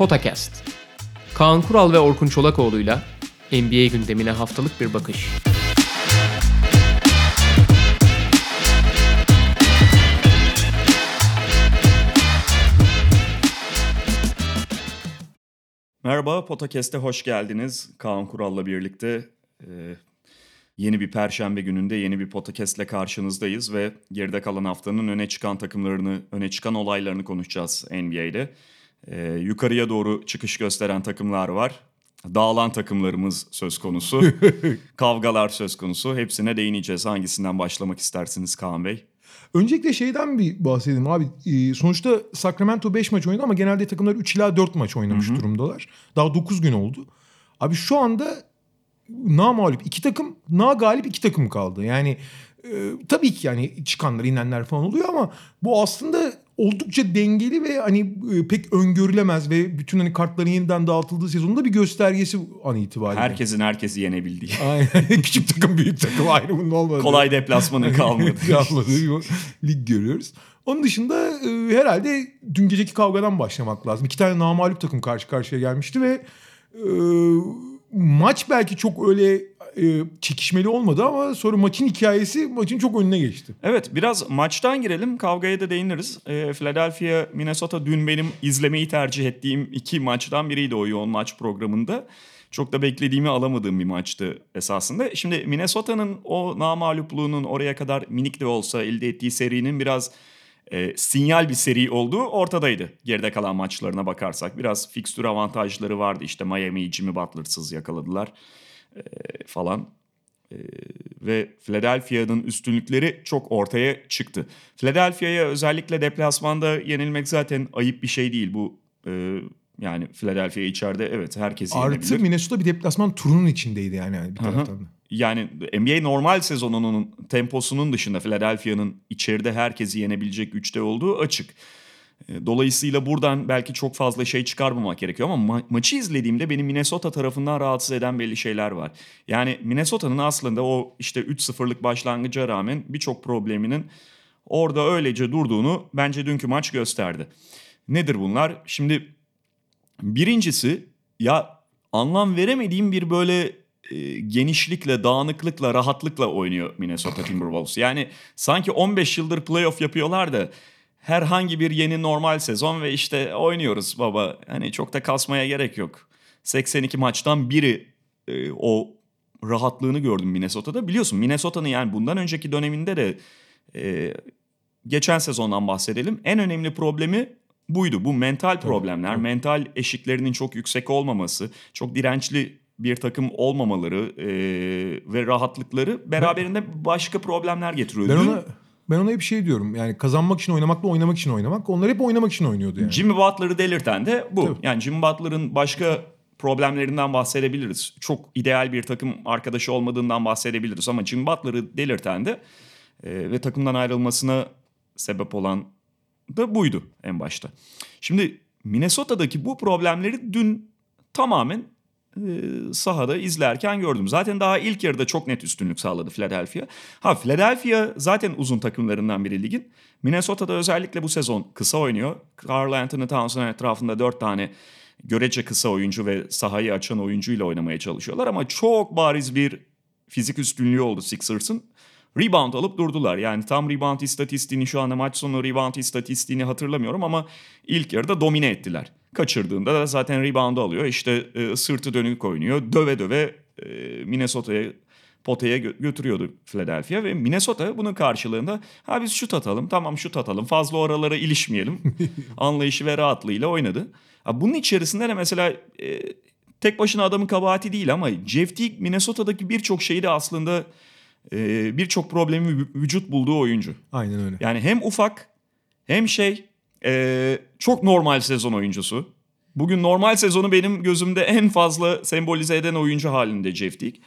Potakast. Kaan Kural ve Orkun Çolakoğlu'yla NBA gündemine haftalık bir bakış. Merhaba, Potakest'e hoş geldiniz. Kaan Kural'la birlikte e, yeni bir perşembe gününde yeni bir Potakest'le karşınızdayız ve geride kalan haftanın öne çıkan takımlarını, öne çıkan olaylarını konuşacağız NBA'de. E, yukarıya doğru çıkış gösteren takımlar var. Dağılan takımlarımız söz konusu. Kavgalar söz konusu. Hepsine değineceğiz. Hangisinden başlamak istersiniz Kaan Bey? Öncelikle şeyden bir bahsedelim abi. Ee, sonuçta Sacramento 5 maç oynadı ama genelde takımlar 3 ila 4 maç oynamış durumdalar. Daha 9 gün oldu. Abi şu anda na mağlup iki takım, na galip iki takım kaldı. Yani e, tabii ki yani çıkanlar inenler falan oluyor ama bu aslında oldukça dengeli ve hani e, pek öngörülemez ve bütün hani kartların yeniden dağıtıldığı sezonunda bir göstergesi an itibariyle. Herkesin herkesi yenebildiği. Aynen. Küçük takım büyük takım ayrımının olmadığı. Kolay deplasmanın kalmadı. kalmadığı lig görüyoruz. Onun dışında e, herhalde dün geceki kavgadan başlamak lazım. İki tane namalup takım karşı karşıya gelmişti ve e, maç belki çok öyle e, çekişmeli olmadı ama sonra maçın hikayesi maçın çok önüne geçti. Evet biraz maçtan girelim kavgaya da değiniriz. Ee, Philadelphia Minnesota dün benim izlemeyi tercih ettiğim iki maçtan biriydi o yoğun maç programında. Çok da beklediğimi alamadığım bir maçtı esasında. Şimdi Minnesota'nın o namalupluğunun oraya kadar minik de olsa elde ettiği serinin biraz e, sinyal bir seri olduğu ortadaydı. Geride kalan maçlarına bakarsak biraz fikstür avantajları vardı. İşte Miami'yi Jimmy Butler'sız yakaladılar e, falan. E, ve Philadelphia'nın üstünlükleri çok ortaya çıktı. Philadelphia'ya özellikle deplasmanda yenilmek zaten ayıp bir şey değil. Bu e, yani Philadelphia içeride evet herkes yenebilir. Artı Minnesota bir deplasman turunun içindeydi yani, yani bir taraftan da. Yani NBA normal sezonunun temposunun dışında Philadelphia'nın içeride herkesi yenebilecek güçte olduğu açık. E, Dolayısıyla buradan belki çok fazla şey çıkarmamak gerekiyor ama ma- maçı izlediğimde beni Minnesota tarafından rahatsız eden belli şeyler var. Yani Minnesota'nın aslında o işte 3-0'lık başlangıca rağmen birçok probleminin orada öylece durduğunu bence dünkü maç gösterdi. Nedir bunlar? Şimdi birincisi ya anlam veremediğim bir böyle e, genişlikle, dağınıklıkla, rahatlıkla oynuyor Minnesota Timberwolves. Yani sanki 15 yıldır playoff yapıyorlar da herhangi bir yeni normal sezon ve işte oynuyoruz baba. Hani çok da kasmaya gerek yok. 82 maçtan biri e, o rahatlığını gördüm Minnesota'da. Biliyorsun Minnesota'nın yani bundan önceki döneminde de e, geçen sezondan bahsedelim. En önemli problemi buydu. Bu mental problemler, mental eşiklerinin çok yüksek olmaması, çok dirençli bir takım olmamaları e, ve rahatlıkları beraberinde başka problemler getiriyor. Ben ona ben ona hep şey diyorum. Yani kazanmak için oynamakla oynamak için oynamak. Onlar hep oynamak için oynuyordu yani. Jimmy Butler'ı delirten de bu. Tabii. Yani Jimmy Butler'ın başka problemlerinden bahsedebiliriz. Çok ideal bir takım arkadaşı olmadığından bahsedebiliriz ama Jimmy Butler'ı delirten de e, ve takımdan ayrılmasına sebep olan da buydu en başta. Şimdi Minnesota'daki bu problemleri dün tamamen sahada izlerken gördüm. Zaten daha ilk yarıda çok net üstünlük sağladı Philadelphia. Ha Philadelphia zaten uzun takımlarından biri ligin. Minnesota'da özellikle bu sezon kısa oynuyor. Carl Anthony Towns'un etrafında dört tane görece kısa oyuncu ve sahayı açan oyuncuyla oynamaya çalışıyorlar. Ama çok bariz bir fizik üstünlüğü oldu Sixers'ın. Rebound alıp durdular. Yani tam rebound istatistiğini şu anda maç sonu rebound istatistiğini hatırlamıyorum ama ilk yarıda domine ettiler. Kaçırdığında da zaten reboundu alıyor. İşte e, sırtı dönük oynuyor. Döve döve e, Minnesota'ya potaya gö- götürüyordu Philadelphia ve Minnesota bunun karşılığında ha biz şut atalım tamam şut atalım fazla oralara ilişmeyelim anlayışı ve rahatlığıyla oynadı. Ha, bunun içerisinde de mesela e, tek başına adamın kabahati değil ama Jeff Teague Minnesota'daki birçok şeyi de aslında e, birçok problemi vü- vücut bulduğu oyuncu. Aynen öyle. Yani hem ufak hem şey e, çok normal sezon oyuncusu. Bugün normal sezonu benim gözümde en fazla sembolize eden oyuncu halinde Jeff Teague.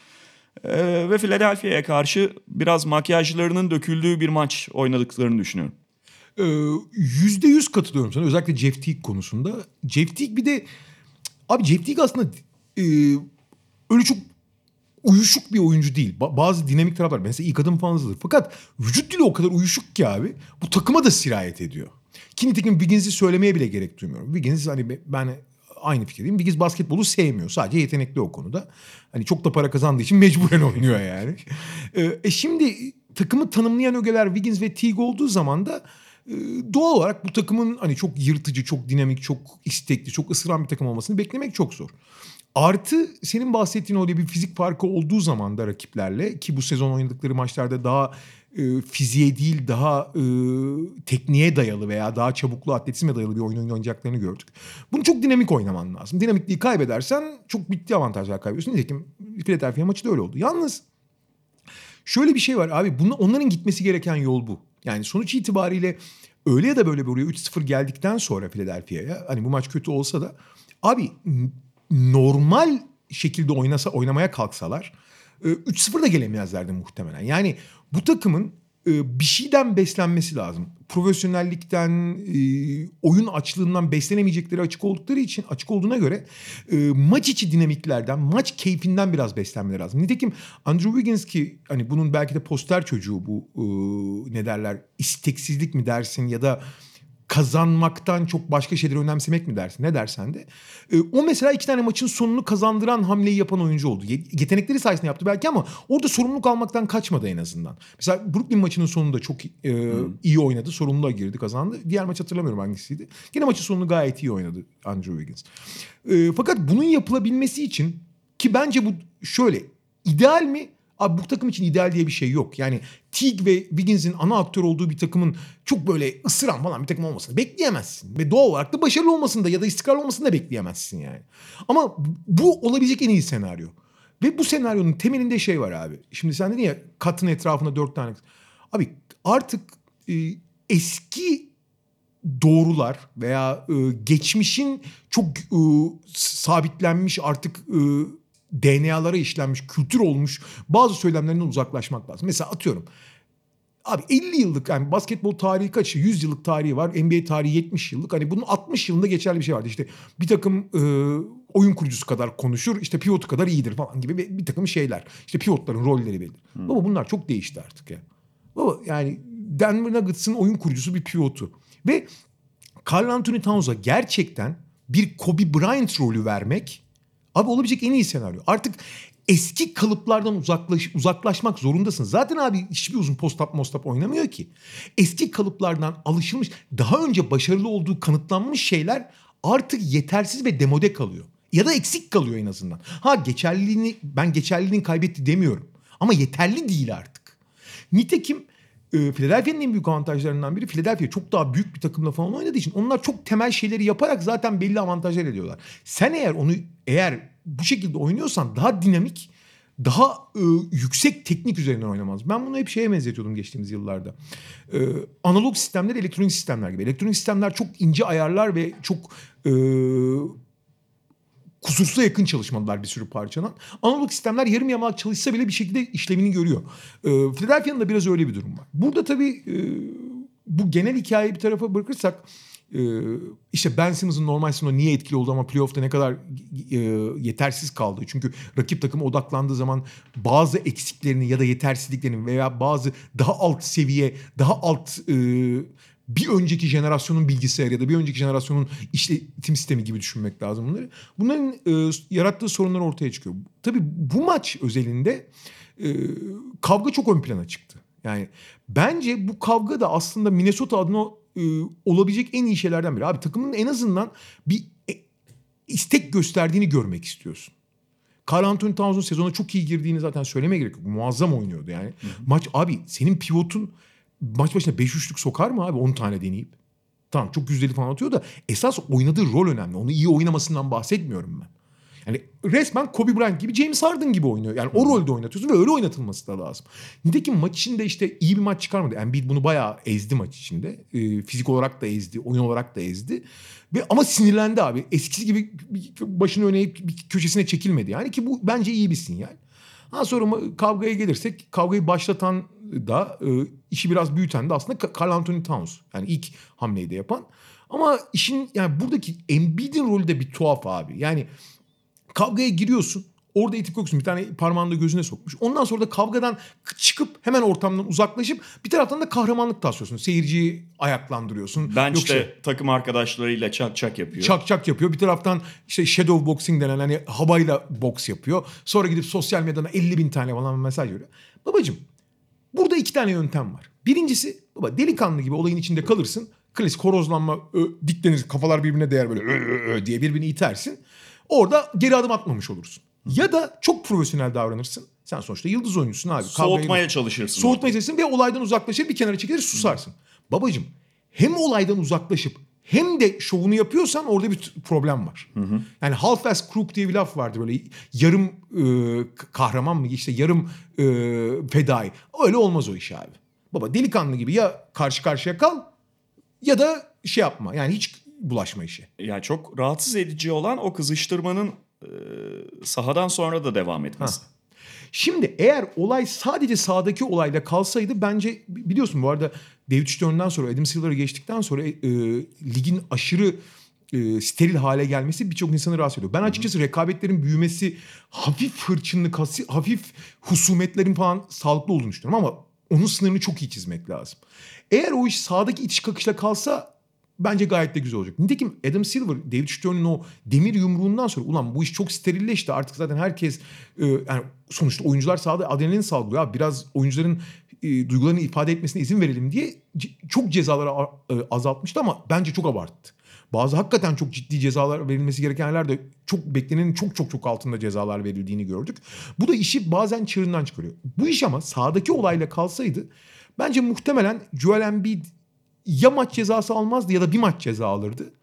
E, ve Philadelphia'ya karşı biraz makyajlarının döküldüğü bir maç oynadıklarını düşünüyorum. Ee, Yüzde yüz katılıyorum sana özellikle Jeff Teague konusunda. Jeff Teague bir de abi Jeff Teague aslında e, öyle çok uyuşuk bir oyuncu değil. Ba- bazı dinamik taraflar mesela ilk adım falan hızlıdır. Fakat vücut dili o kadar uyuşuk ki abi bu takıma da sirayet ediyor. Ki nitekim Wiggins'i söylemeye bile gerek duymuyorum. Wiggins hani be- ben aynı fikirdeyim. Wiggins basketbolu sevmiyor. Sadece yetenekli o konuda. Hani çok da para kazandığı için mecburen oynuyor yani. Ee, e şimdi takımı tanımlayan ögeler Wiggins ve Teague olduğu zaman da e, doğal olarak bu takımın hani çok yırtıcı, çok dinamik, çok istekli, çok ısıran bir takım olmasını beklemek çok zor. Artı senin bahsettiğin öyle bir fizik farkı olduğu zaman da rakiplerle ki bu sezon oynadıkları maçlarda daha e, fiziğe değil daha e, tekniğe dayalı veya daha çabuklu atletizme dayalı bir oyun oynayacaklarını gördük. Bunu çok dinamik oynaman lazım. Dinamikliği kaybedersen çok bitti avantajlar kaybediyorsun. Nitekim Philadelphia maçı da öyle oldu. Yalnız şöyle bir şey var abi bunu, onların gitmesi gereken yol bu. Yani sonuç itibariyle öyle ya da böyle buraya 3-0 geldikten sonra Philadelphia'ya hani bu maç kötü olsa da abi normal şekilde oynasa oynamaya kalksalar 3-0 da gelemezlerdi muhtemelen. Yani bu takımın bir şeyden beslenmesi lazım. Profesyonellikten, oyun açlığından beslenemeyecekleri açık oldukları için açık olduğuna göre maç içi dinamiklerden, maç keyfinden biraz beslenmeleri lazım. Nitekim Andrew Wiggins ki hani bunun belki de poster çocuğu bu ne derler isteksizlik mi dersin ya da kazanmaktan çok başka şeyleri önemsemek mi dersin? Ne dersen de. E, o mesela iki tane maçın sonunu kazandıran hamleyi yapan oyuncu oldu. Yetenekleri sayesinde yaptı belki ama orada sorumluluk almaktan kaçmadı en azından. Mesela Brooklyn maçının sonunda çok e, hmm. iyi oynadı. Sorumluluğa girdi kazandı. Diğer maç hatırlamıyorum hangisiydi. Yine maçın sonunu gayet iyi oynadı Andrew Wiggins. E, fakat bunun yapılabilmesi için ki bence bu şöyle ideal mi? Abi bu takım için ideal diye bir şey yok. Yani Teague ve Wiggins'in ana aktör olduğu bir takımın çok böyle ısıran falan bir takım olmasını bekleyemezsin. Ve doğal olarak da başarılı olmasını da ya da istikrarlı olmasını da bekleyemezsin yani. Ama bu olabilecek en iyi senaryo. Ve bu senaryonun temelinde şey var abi. Şimdi sen dedin ya katın etrafında dört tane. Abi artık e, eski doğrular veya e, geçmişin çok e, sabitlenmiş artık e, DNA'lara işlenmiş, kültür olmuş bazı söylemlerinden uzaklaşmak lazım. Mesela atıyorum Abi 50 yıllık yani basketbol tarihi kaç? 100 yıllık tarihi var. NBA tarihi 70 yıllık. Hani bunun 60 yılında geçerli bir şey vardı. İşte bir takım e, oyun kurucusu kadar konuşur. işte pivotu kadar iyidir falan gibi bir, bir takım şeyler. İşte pivotların rolleri belli. Hmm. Baba bunlar çok değişti artık ya. Baba yani Denver Nuggets'ın oyun kurucusu bir pivotu. Ve Carl Anthony Towns'a gerçekten bir Kobe Bryant rolü vermek Abi olabilecek en iyi senaryo. Artık eski kalıplardan uzaklaş, uzaklaşmak zorundasın. Zaten abi hiçbir uzun postap mostap oynamıyor ki. Eski kalıplardan alışılmış, daha önce başarılı olduğu kanıtlanmış şeyler artık yetersiz ve demode kalıyor. Ya da eksik kalıyor en azından. Ha geçerliliğini ben geçerliliğini kaybetti demiyorum. Ama yeterli değil artık. Nitekim e, Philadelphia'nın en büyük avantajlarından biri Philadelphia çok daha büyük bir takımla falan oynadığı için onlar çok temel şeyleri yaparak zaten belli avantajlar ediyorlar. Sen eğer onu eğer bu şekilde oynuyorsan daha dinamik, daha e, yüksek teknik üzerinden oynamaz. Ben bunu hep şeye benzetiyordum geçtiğimiz yıllarda. E, analog sistemler elektronik sistemler gibi. Elektronik sistemler çok ince ayarlar ve çok e, kusursuza yakın çalışmalılar bir sürü parçadan. Analog sistemler yarım yamalak çalışsa bile bir şekilde işlevini görüyor. E, Philadelphia'nın da biraz öyle bir durum var. Burada tabii e, bu genel hikayeyi bir tarafa bırakırsak ee, işte Ben Simmons'ın normal sezonda niye etkili oldu ama playoff'ta ne kadar e, yetersiz kaldı. Çünkü rakip takım odaklandığı zaman bazı eksiklerini ya da yetersizliklerini veya bazı daha alt seviye, daha alt e, bir önceki jenerasyonun bilgisayarı ya da bir önceki jenerasyonun işletim sistemi gibi düşünmek lazım bunları. Bunların e, yarattığı sorunlar ortaya çıkıyor. Tabii bu maç özelinde kavga çok ön plana çıktı. Yani bence bu kavga da aslında Minnesota adına e, olabilecek en iyi şeylerden biri. Abi takımın en azından bir e, istek gösterdiğini görmek istiyorsun. Carl Anthony Towns'un sezona çok iyi girdiğini zaten söylemeye gerek yok. Muazzam oynuyordu yani. Hı hı. Maç abi senin pivotun maç başına 5 üçlük sokar mı abi 10 tane deneyip? Tamam çok yüzdeli falan atıyor da esas oynadığı rol önemli. Onu iyi oynamasından bahsetmiyorum ben. Yani resmen Kobe Bryant gibi James Harden gibi oynuyor. Yani o rolde oynatıyorsun ve öyle oynatılması da lazım. Nitekim maç içinde işte iyi bir maç çıkarmadı. Embiid bunu bayağı ezdi maç içinde. E, fizik olarak da ezdi, oyun olarak da ezdi. Ve ama sinirlendi abi. Eskisi gibi başını öne eğip bir köşesine çekilmedi. Yani ki bu bence iyi bir sinyal. Ha sonra kavgaya gelirsek kavgayı başlatan da e, işi biraz büyüten de aslında Carl Anthony Towns. Yani ilk hamleyi de yapan. Ama işin yani buradaki Embiid'in rolü de bir tuhaf abi. Yani kavgaya giriyorsun. Orada itip koksun bir tane parmağını da gözüne sokmuş. Ondan sonra da kavgadan çıkıp hemen ortamdan uzaklaşıp bir taraftan da kahramanlık taslıyorsun. Seyirciyi ayaklandırıyorsun. Bench'te Yok şey, takım arkadaşlarıyla çak çak yapıyor. çak çak yapıyor. Bir taraftan işte shadow boxing denen hani havayla boks yapıyor. Sonra gidip sosyal medyadan 50 bin tane falan mesaj veriyor. Babacım burada iki tane yöntem var. Birincisi baba delikanlı gibi olayın içinde kalırsın. Klasik horozlanma ö, diklenir kafalar birbirine değer böyle ö, ö, ö diye birbirini itersin. Orada geri adım atmamış olursun. Ya da çok profesyonel davranırsın. Sen sonuçta yıldız oyuncusun abi. Kavgayı- Soğutmaya çalışırsın. Soğutmaya çalışırsın ve olaydan uzaklaşır bir kenara çekilir susarsın. Babacım hem olaydan uzaklaşıp hem de şovunu yapıyorsan orada bir problem var. Yani half as crook diye bir laf vardı böyle yarım e, kahraman mı işte yarım e, fedai. Öyle olmaz o iş abi. Baba delikanlı gibi ya karşı karşıya kal ya da şey yapma. Yani hiç bulaşma işe. Ya çok rahatsız edici olan o kızıştırmanın e, sahadan sonra da devam etmesi. Şimdi eğer olay sadece sahadaki olayla kalsaydı bence biliyorsun bu arada David Stern'den sonra Adam Silver'a geçtikten sonra e, ligin aşırı e, steril hale gelmesi birçok insanı rahatsız ediyor. Ben açıkçası rekabetlerin büyümesi, hafif hırçınlık, hafif husumetlerin falan sağlıklı olduğunu düşünüyorum ama onun sınırını çok iyi çizmek lazım. Eğer o iş sahadaki itiş kakışla kalsa bence gayet de güzel olacak. Nitekim Adam Silver, David Stern'ın o demir yumruğundan sonra ulan bu iş çok sterilleşti artık zaten herkes e, yani sonuçta oyuncular sahada adrenalin salgılıyor. Abi biraz oyuncuların e, duygularını ifade etmesine izin verelim diye çok cezaları e, azaltmıştı ama bence çok abarttı. Bazı hakikaten çok ciddi cezalar verilmesi gereken yerlerde çok beklenenin çok çok çok altında cezalar verildiğini gördük. Bu da işi bazen çığırından çıkarıyor. Bu iş ama sahadaki olayla kalsaydı bence muhtemelen Joel Embiid ya maç cezası almazdı ya da bir maç ceza alırdı.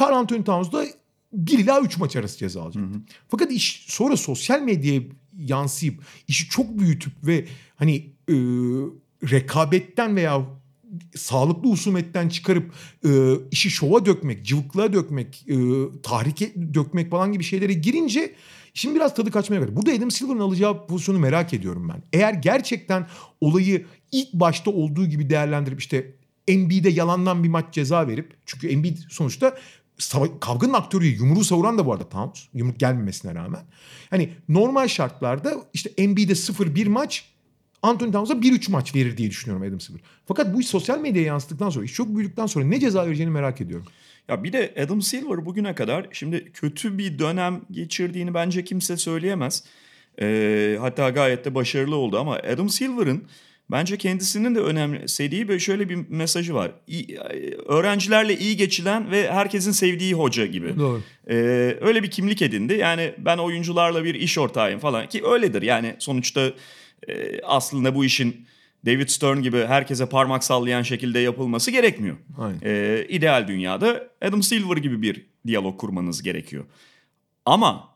Carl Anthony Towns da 1 ila 3 maç arası ceza alacaktı. Fakat iş sonra sosyal medyaya yansıyıp işi çok büyütüp ve hani e, rekabetten veya sağlıklı husumetten çıkarıp e, işi şova dökmek, cıvıklığa dökmek, e, tahrike dökmek falan gibi şeylere girince şimdi biraz tadı kaçmaya başladı. Burada Adam Silver'ın alacağı pozisyonu merak ediyorum ben. Eğer gerçekten olayı ilk başta olduğu gibi değerlendirip işte Embiid'e yalandan bir maç ceza verip çünkü Embiid sonuçta kavganın aktörü yumruğu savuran da bu arada Towns. Yumruk gelmemesine rağmen. Hani normal şartlarda işte Embiid'e 0-1 maç Anthony Towns'a 1-3 maç verir diye düşünüyorum Adam Silver. Fakat bu iş sosyal medyaya yansıdıktan sonra, iş çok büyüdükten sonra ne ceza vereceğini merak ediyorum. Ya bir de Adam Silver bugüne kadar şimdi kötü bir dönem geçirdiğini bence kimse söyleyemez. Ee, hatta gayet de başarılı oldu ama Adam Silver'ın bence kendisinin de önemsediği böyle şöyle bir mesajı var. İyi- öğrencilerle iyi geçilen ve herkesin sevdiği hoca gibi. Doğru. Ee, öyle bir kimlik edindi. Yani ben oyuncularla bir iş ortağıyım falan ki öyledir. Yani sonuçta e, aslında bu işin David Stern gibi herkese parmak sallayan şekilde yapılması gerekmiyor. Aynen. Ee, ideal dünyada Adam Silver gibi bir diyalog kurmanız gerekiyor. Ama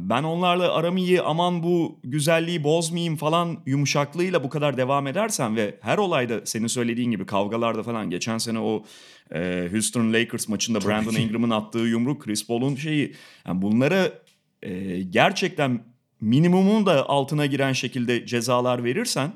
ben onlarla aramı iyi aman bu güzelliği bozmayayım falan yumuşaklığıyla bu kadar devam edersen ve her olayda senin söylediğin gibi kavgalarda falan geçen sene o e, Houston Lakers maçında Brandon ki. Ingram'ın attığı yumruk Chris Paul'un şeyi yani bunlara e, gerçekten minimumun da altına giren şekilde cezalar verirsen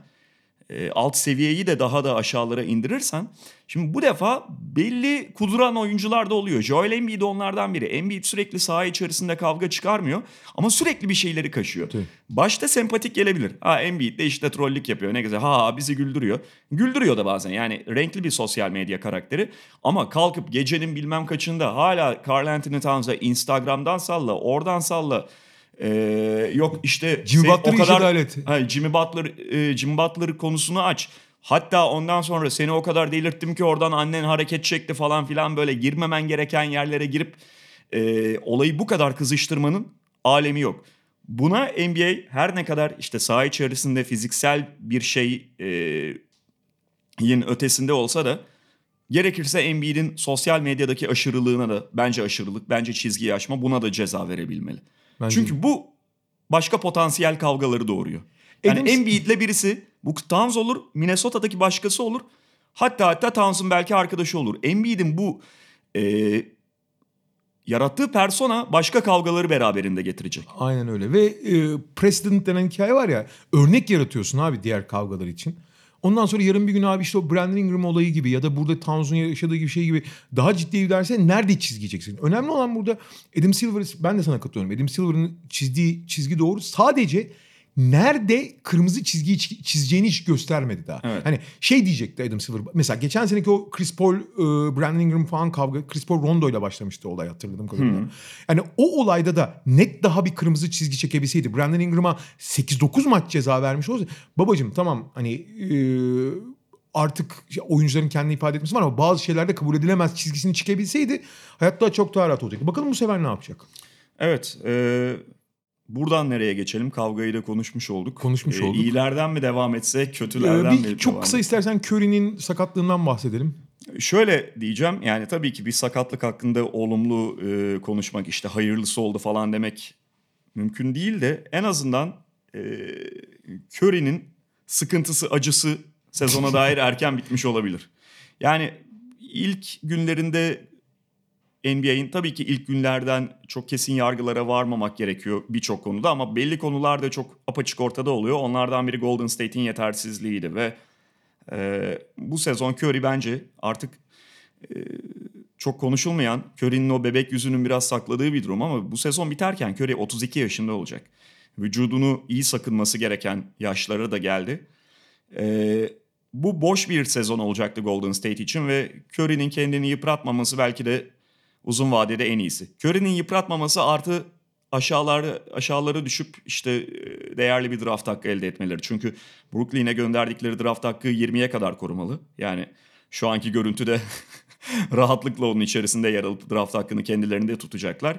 e, alt seviyeyi de daha da aşağılara indirirsen şimdi bu defa belli kuduran oyuncular da oluyor. Joel Embiid onlardan biri. Embiid sürekli saha içerisinde kavga çıkarmıyor ama sürekli bir şeyleri kaşıyor. Tabii. Başta sempatik gelebilir. Ha Embiid de işte trollük yapıyor ne güzel. Ha bizi güldürüyor. Güldürüyor da bazen yani renkli bir sosyal medya karakteri. Ama kalkıp gecenin bilmem kaçında hala Carl Anthony Towns'a Instagram'dan salla, oradan salla. Ee, yok işte Jimmy sen Butler'ı işe dahil et. Ha, Jimmy Butler, e, Jimmy Butler konusunu aç. Hatta ondan sonra seni o kadar delirttim ki oradan annen hareket çekti falan filan böyle girmemen gereken yerlere girip e, olayı bu kadar kızıştırmanın alemi yok. Buna NBA her ne kadar işte saha içerisinde fiziksel bir şey e, yin ötesinde olsa da gerekirse Embiid'in sosyal medyadaki aşırılığına da bence aşırılık, bence çizgiyi aşma buna da ceza verebilmeli. Bence Çünkü bu başka potansiyel kavgaları doğuruyor. Yani Adams- Embiid'le birisi bu Towns olur, Minnesota'daki başkası olur. Hatta hatta Towns'un belki arkadaşı olur. Embiid'in bu e, yarattığı persona başka kavgaları beraberinde getirecek. Aynen öyle ve e, precedent denen hikaye var ya örnek yaratıyorsun abi diğer kavgalar için. Ondan sonra yarın bir gün abi işte o Brandon Ingram olayı gibi ya da burada Towns'un yaşadığı gibi şey gibi daha ciddi giderse nerede çizgi? Önemli olan burada Adam Silver ben de sana katılıyorum. Adam Silver'ın çizdiği çizgi doğru. Sadece nerede kırmızı çizgiyi çi- çizeceğini hiç göstermedi daha. Evet. Hani şey diyecekti Adam Silver. Mesela geçen seneki o Chris Paul, e, Brandon Ingram falan kavga. Chris Paul Rondo ile başlamıştı olay hatırladığım kadarıyla. Yani o olayda da net daha bir kırmızı çizgi çekebilseydi. Brandon Ingram'a 8-9 maç ceza vermiş olsa. Babacım tamam hani e, artık oyuncuların kendini ifade etmesi var ama bazı şeylerde kabul edilemez çizgisini çekebilseydi hayatta çok daha rahat olacaktı. Bakalım bu sefer ne yapacak? Evet. e, buradan nereye geçelim? Kavgayı da konuşmuş olduk. Konuşmuş E, olduk. İyilerden mi devam etse, Ee, kötülerden mi bir çok devam kısa istersen Curry'nin sakatlığından bahsedelim. Şöyle diyeceğim yani tabii ki bir sakatlık hakkında olumlu e, konuşmak işte hayırlısı oldu falan demek mümkün değil de en azından e, Curry'nin sıkıntısı acısı sezona dair erken bitmiş olabilir. Yani ilk günlerinde NBA'in tabii ki ilk günlerden çok kesin yargılara varmamak gerekiyor birçok konuda ama belli konularda çok apaçık ortada oluyor. Onlardan biri Golden State'in yetersizliğiydi ve e, bu sezon Curry bence artık e, çok konuşulmayan Curry'nin o bebek yüzünün biraz sakladığı bir durum ama bu sezon biterken Curry 32 yaşında olacak. Vücudunu iyi sakınması gereken yaşlara da geldi. E, bu boş bir sezon olacaktı Golden State için ve Curry'nin kendini yıpratmaması belki de uzun vadede en iyisi. Curry'nin yıpratmaması artı aşağılara aşağılara düşüp işte e, değerli bir draft hakkı elde etmeleri. Çünkü Brooklyn'e gönderdikleri draft hakkı 20'ye kadar korumalı. Yani şu anki görüntüde rahatlıkla onun içerisinde yer alıp draft hakkını kendilerinde tutacaklar.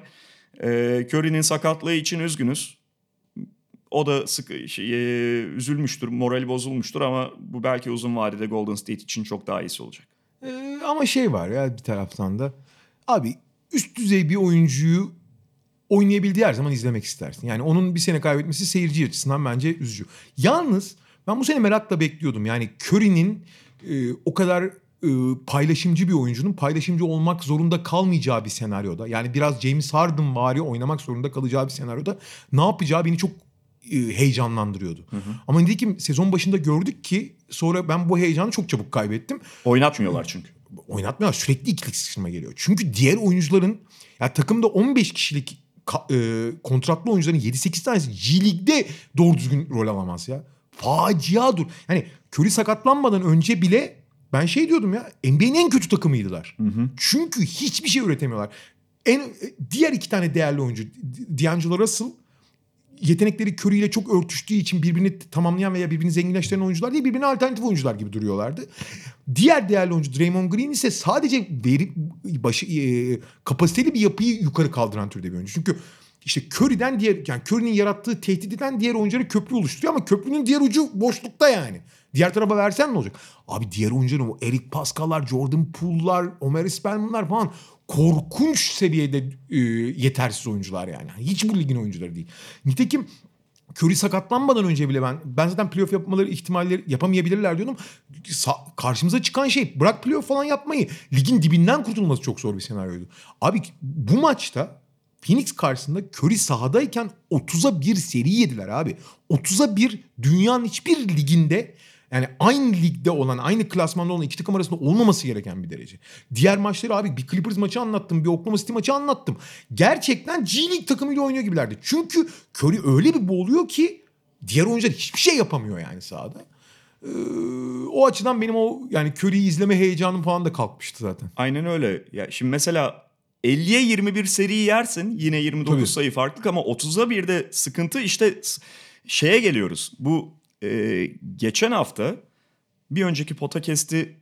Ee, Curry'nin sakatlığı için üzgünüz. O da sık şey, e, üzülmüştür, morali bozulmuştur ama bu belki uzun vadede Golden State için çok daha iyisi olacak. Ee, ama şey var ya bir taraftan da. Abi üst düzey bir oyuncuyu oynayabildiği her zaman izlemek istersin. Yani onun bir sene kaybetmesi seyirci açısından bence üzücü. Yalnız ben bu sene merakla bekliyordum. Yani Curry'nin e, o kadar e, paylaşımcı bir oyuncunun paylaşımcı olmak zorunda kalmayacağı bir senaryoda. Yani biraz James Harden vari oynamak zorunda kalacağı bir senaryoda ne yapacağı beni çok e, heyecanlandırıyordu. Ama nitekim sezon başında gördük ki sonra ben bu heyecanı çok çabuk kaybettim Oynatmıyorlar çünkü. Oynatmıyorlar. Sürekli ikilik sıkışma geliyor. Çünkü diğer oyuncuların ya takımda 15 kişilik ka- e, kontratlı oyuncuların 7-8 tanesi G League'de doğru düzgün rol alamaz ya. Facia dur. Yani Curry sakatlanmadan önce bile ben şey diyordum ya NBA'nin en kötü takımıydılar. Çünkü hiçbir şey üretemiyorlar. En diğer iki tane değerli oyuncu D'Angelo Russell yetenekleri Curry ile çok örtüştüğü için birbirini tamamlayan veya birbirini zenginleştiren oyuncular değil birbirine alternatif oyuncular gibi duruyorlardı. Diğer değerli oyuncu Draymond Green ise sadece veri, başı, e, kapasiteli bir yapıyı yukarı kaldıran türde bir oyuncu. Çünkü işte Curry'den diğer yani Curry'nin yarattığı tehditten diğer oyuncuları köprü oluşturuyor ama köprünün diğer ucu boşlukta yani. Diğer tarafa versen ne olacak? Abi diğer oyuncuların o Eric Pascal'lar, Jordan Poole'lar, Omer Spellman'lar falan korkunç seviyede e, yetersiz oyuncular yani. Hiç bu ligin oyuncuları değil. Nitekim Curry sakatlanmadan önce bile ben ben zaten playoff yapmaları ihtimalleri yapamayabilirler diyordum. Sa- karşımıza çıkan şey bırak playoff falan yapmayı ligin dibinden kurtulması çok zor bir senaryoydu. Abi bu maçta Phoenix karşısında Curry sahadayken 30'a 1 seri yediler abi. 30'a 1 dünyanın hiçbir liginde yani aynı ligde olan, aynı klasmanda olan iki takım arasında olmaması gereken bir derece. Diğer maçları abi bir Clippers maçı anlattım, bir Oklahoma City maçı anlattım. Gerçekten G League takımıyla oynuyor gibilerdi. Çünkü Curry öyle bir boğuluyor ki diğer oyuncular hiçbir şey yapamıyor yani sahada. Ee, o açıdan benim o yani Curry'yi izleme heyecanım falan da kalkmıştı zaten. Aynen öyle. Ya şimdi mesela 50'ye 21 seri yersin yine 29 Tabii. sayı farklılık ama 30'a 1'de sıkıntı işte şeye geliyoruz. Bu e, geçen hafta bir önceki podcast'i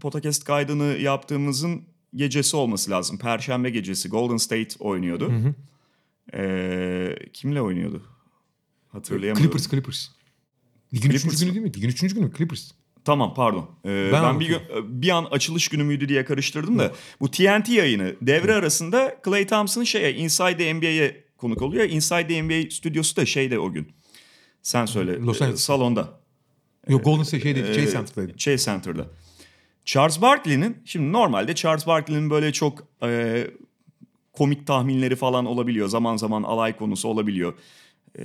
podcast kaydını yaptığımızın gecesi olması lazım. Perşembe gecesi Golden State oynuyordu. E, kimle oynuyordu? Hatırlayamıyorum. Clippers, Clippers. Ligin Clippers üçüncü günü değil mi? Ligin üçüncü günü mü? Clippers. Tamam pardon. Ee, Ben ben bir, bir an açılış günü müydü diye karıştırdım da. Bu TNT yayını devre arasında Clay Thompson şeye Inside the NBA'ye konuk oluyor. Inside the NBA stüdyosu da şeyde o gün. Sen söyle. Los e, Angeles. salonda. Yok Golden State şeydeydi, Chase Center'daydı. Chase Center'da. Charles Barkley'nin şimdi normalde Charles Barkley'nin böyle çok e, komik tahminleri falan olabiliyor. Zaman zaman alay konusu olabiliyor. e,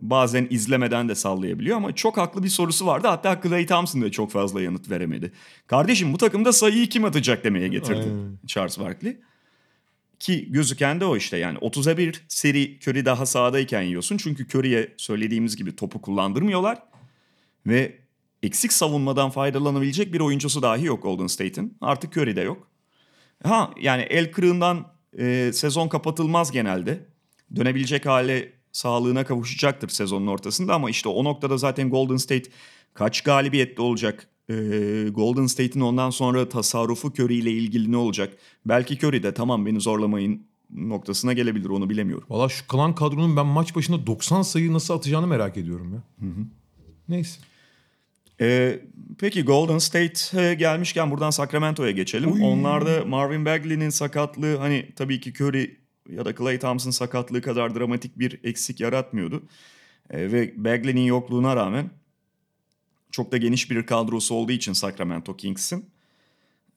bazen izlemeden de sallayabiliyor ama çok haklı bir sorusu vardı. Hatta Clay Thompson da çok fazla yanıt veremedi. Kardeşim bu takımda sayıyı kim atacak demeye getirdi Aynen. Charles Barkley. Ki gözüken de o işte yani 30'a 1 seri Curry daha sahadayken yiyorsun. Çünkü Curry'e söylediğimiz gibi topu kullandırmıyorlar. Ve eksik savunmadan faydalanabilecek bir oyuncusu dahi yok Golden State'in. Artık Curry de yok. Ha yani el kırığından e, sezon kapatılmaz genelde. Dönebilecek hale sağlığına kavuşacaktır sezonun ortasında ama işte o noktada zaten Golden State kaç galibiyette olacak? E, Golden State'in ondan sonra tasarrufu Curry ile ilgili ne olacak? Belki Curry de tamam beni zorlamayın noktasına gelebilir onu bilemiyorum. Valla şu kalan kadronun ben maç başında 90 sayı nasıl atacağını merak ediyorum ya. Neyse. Ee, peki Golden State gelmişken buradan Sacramento'ya geçelim. Oy. Onlarda Marvin Bagley'nin sakatlığı hani tabii ki Curry ya da Klay Thompson sakatlığı kadar dramatik bir eksik yaratmıyordu. Ee, ve Bagley'nin yokluğuna rağmen çok da geniş bir kadrosu olduğu için Sacramento Kings'in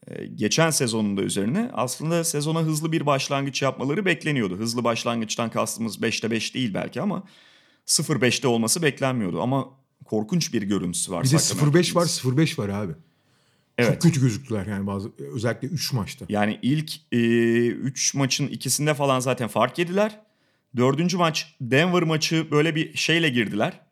e, geçen sezonun da üzerine aslında sezona hızlı bir başlangıç yapmaları bekleniyordu. Hızlı başlangıçtan kastımız 5'te 5 değil belki ama 0-5'te olması beklenmiyordu. Ama korkunç bir görüntüsü var. Bir de Sacramento 0-5 var Kings. 0-5 var abi. Çok Evet. kötü gözüktüler yani bazı özellikle 3 maçta. Yani ilk 3 maçın ikisinde falan zaten fark yediler. Dördüncü maç Denver maçı böyle bir şeyle girdiler.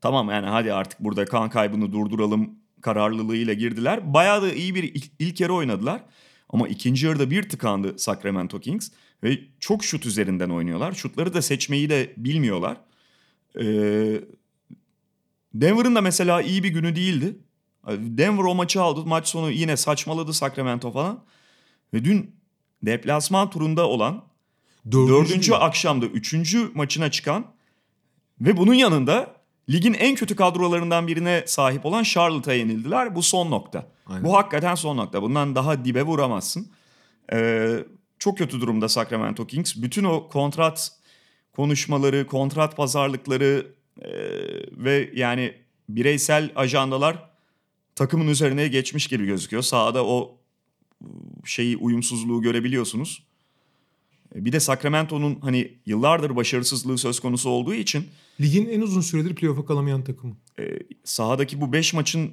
Tamam yani hadi artık burada kan kaybını durduralım kararlılığıyla girdiler. Bayağı da iyi bir ilk, ilk yarı oynadılar. Ama ikinci yarıda bir tıkandı Sacramento Kings. Ve çok şut üzerinden oynuyorlar. Şutları da seçmeyi de bilmiyorlar. Ee, Denver'ın da mesela iyi bir günü değildi. Denver o maçı aldı. Maç sonu yine saçmaladı Sacramento falan. Ve dün deplasman turunda olan dördüncü değil. akşamda üçüncü maçına çıkan ve bunun yanında ligin en kötü kadrolarından birine sahip olan Charlotte'a yenildiler. Bu son nokta. Aynen. Bu hakikaten son nokta. Bundan daha dibe vuramazsın. Ee, çok kötü durumda Sacramento Kings. Bütün o kontrat konuşmaları, kontrat pazarlıkları e, ve yani bireysel ajandalar takımın üzerine geçmiş gibi gözüküyor. Sahada o şeyi uyumsuzluğu görebiliyorsunuz. E, Bir de Sacramento'nun hani yıllardır başarısızlığı söz konusu olduğu için Ligin en uzun süredir playoff'a kalamayan takımı. e, sahadaki bu 5 maçın